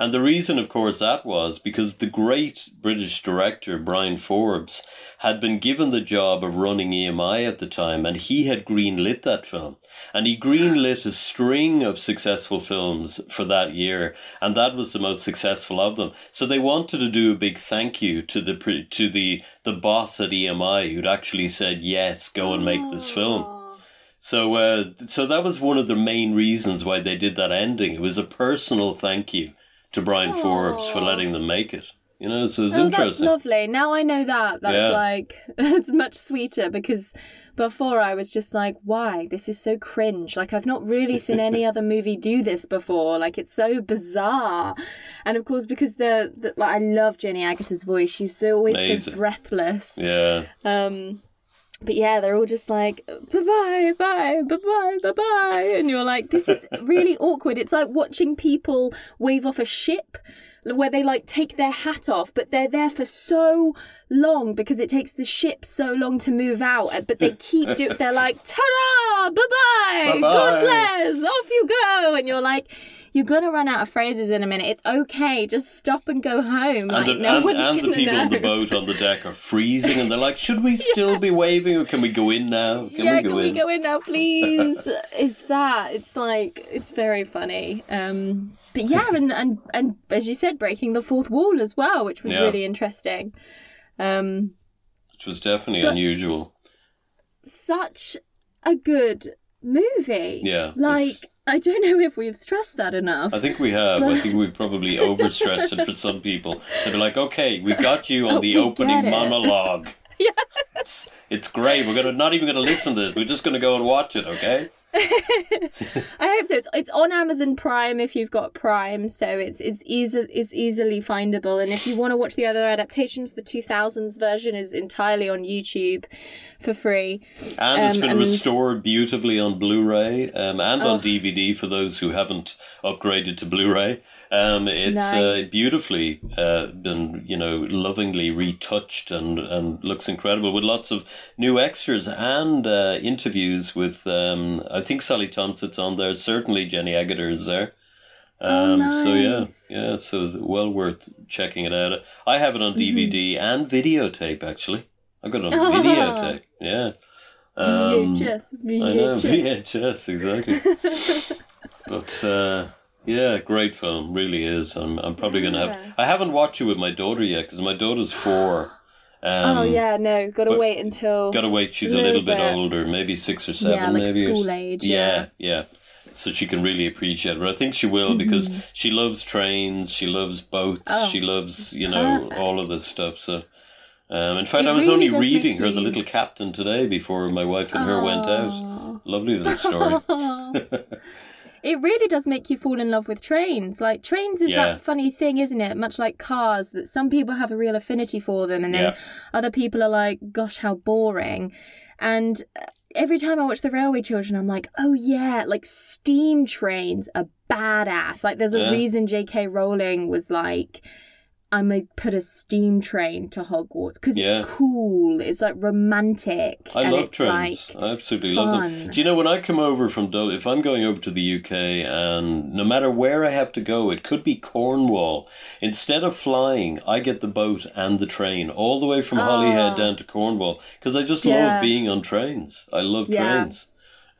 And the reason, of course, that was because the great British director Bryan Forbes had been given the job of running EMI at the time, and he had greenlit that film. And he greenlit a string of successful films for that year, and that was the most successful of them. So they wanted to do a big thank you to the to the the boss at EMI who'd actually said yes, go and make this film. So, uh, so that was one of the main reasons why they did that ending. It was a personal thank you to Bryan Forbes for letting them make it. You know, so it's Oh, that's interesting. lovely. Now I know that. That's Yeah. like (laughs) it's much sweeter because before I was just like, why? This is so cringe. Like I've not really seen any (laughs) other movie do this before. Like it's so bizarre. And of course, because the, the like I love Jenny Agutter's voice. She's so always so breathless. yeah, Um, but yeah, they're all just like bye bye, bye, bye bye, bye and you're like, this is really awkward. It's like watching people wave off a ship where they like take their hat off, but they're there for so long because it takes the ship so long to move out. But they keep do. They're like, ta-ra, bye bye. God bless, off you go, and you're like. You're gonna run out of phrases in a minute. It's okay. Just stop and go home. And, like, the, no and, and the people on the boat on the deck are freezing and they're like, should we (laughs) still be waving or can we go in now? Can yeah, we go can in? we go in now, please? (laughs) it's that. It's like it's very funny. Um, but yeah, and, and and as you said, breaking the fourth wall as well, which was Yeah. really interesting. Um, Which was definitely unusual. such a good movie. Yeah, like I don't know if we've stressed that enough. I think we have. I think we've probably (laughs) overstressed it for some people. They'll be like, okay, we got you on Oh, the we opening monologue. (laughs) It's, it's great. We're gonna not even gonna listen to it. We're just gonna go and watch it, okay? (laughs) I hope so. It's it's on Amazon Prime if you've got Prime, so it's it's easy it's easily findable. And if you want to watch the other adaptations, the two thousands version is entirely on YouTube for free. And it's been and- restored beautifully on Blu-ray um, and Oh. on DVD for those who haven't upgraded to Blu-ray. Um, it's uh, beautifully uh, been, you know, lovingly retouched and, and looks incredible with lots of new extras and uh, interviews with. Um, I think Sally Thomsen's on there. Certainly Jenny Agutter is there. Um, Oh, So yeah, yeah. So well worth checking it out. I have it on Mm-hmm. DVD and videotape actually. I got it on videotape. Yeah. Um, VHS, I know VHS. VHS exactly. (laughs) but uh, yeah, great film, really is. I'm I'm probably gonna Yeah. have. I haven't watched it with my daughter yet because my daughter's four. (gasps) Um, oh yeah, no, gotta wait until Gotta wait. She's a little bit bit. older, maybe six or seven, Yeah, like maybe. or school age, Yeah, yeah. yeah. So she can really appreciate it. But I think she will because she loves trains, she loves boats, Mm-hmm. Oh, she loves, you know, perfect. all of this stuff. So um, in fact It I was really only reading her The Little Captain today before my wife and her went out. Lovely little story. (laughs) (laughs) It really does make you fall in love with trains. Like trains is Yeah. that funny thing, isn't it? Much like cars, that some people have a real affinity for them, and then Yeah. other people are like, "Gosh, how boring." And uh, every time I watch The Railway Children, I'm like, "Oh yeah, like steam trains are badass." Like there's a Yeah. reason J.K. Rowling was like. I'm gonna put a steam train to Hogwarts because Yeah. it's cool. It's like romantic. I love it's trains. Like, I absolutely love them. Do you know when I come over from Dublin, if I'm going over to the UK and no matter where I have to go, it could be Cornwall. Instead of flying, I get the boat and the train all the way from Holyhead Oh. down to Cornwall because I just Yeah. love being on trains. I love Yeah. trains.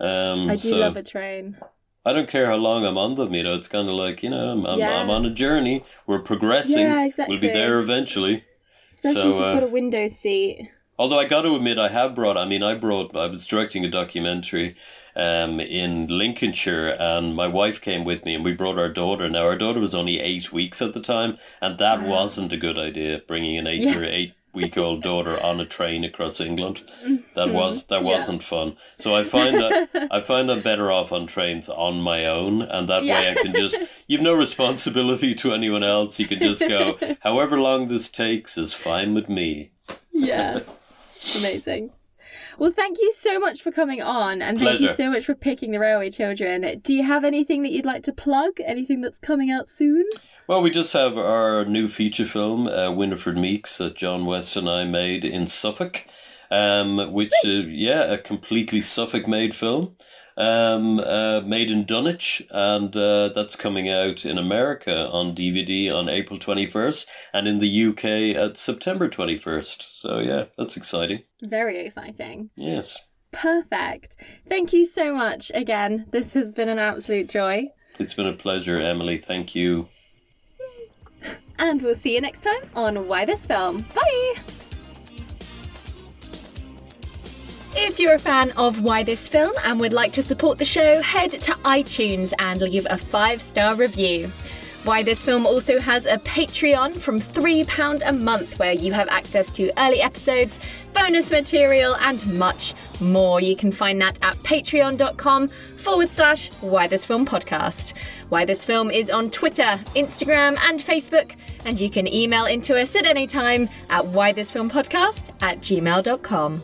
Um, I do so love a train. I don't care how long I'm on them. You know, it's kind of like you know, I'm, I'm, Yeah. I'm on a journey. We're progressing. Yeah, exactly. We'll be there eventually. Especially So, if you've uh, got a window seat. Although I got to admit, I have brought. I mean, I brought. I was directing a documentary, um, in Lincolnshire, and my wife came with me, and we brought our daughter. Now our daughter was only eight weeks at the time, and that wasn't a good idea. Bringing an eight Yeah. or eight week old daughter on a train across England, that was that Mm-hmm. Yeah. wasn't fun. So I find that I find I'm better off on trains on my own, and that way I can just. You've no responsibility to anyone else. You can just go. (laughs) However long this takes is fine with me. Yeah. Amazing. Well, thank you so much for coming on, and thank you so much for picking the Railway Children. Do you have anything that you'd like to plug? Anything that's coming out soon? Well, we just have our new feature film, uh, Winifred Meeks, that John West and I made in Suffolk, um, which, uh, yeah, a completely Suffolk made film, um, uh, made in Dunwich, and uh, that's coming out in America on DVD on April 21st, and in the UK at September 21st. So, yeah, that's exciting. Very exciting. Yes. Perfect. Thank you so much again. This has been an absolute joy. It's been a pleasure, Emily. Thank you. And we'll see you next time on Why This Film. Bye! If you're a fan of Why This Film and would like to support the show, head to iTunes and leave a five star review. Why This Film also has a Patreon from £3 a month where you have access to early episodes, bonus material, and much more. You can find that at patreon.com forward slash Why This Film podcast. Why This Film is on Twitter, Instagram, and Facebook, and you can email into us at any time at whythisfilmpodcast at gmail.com.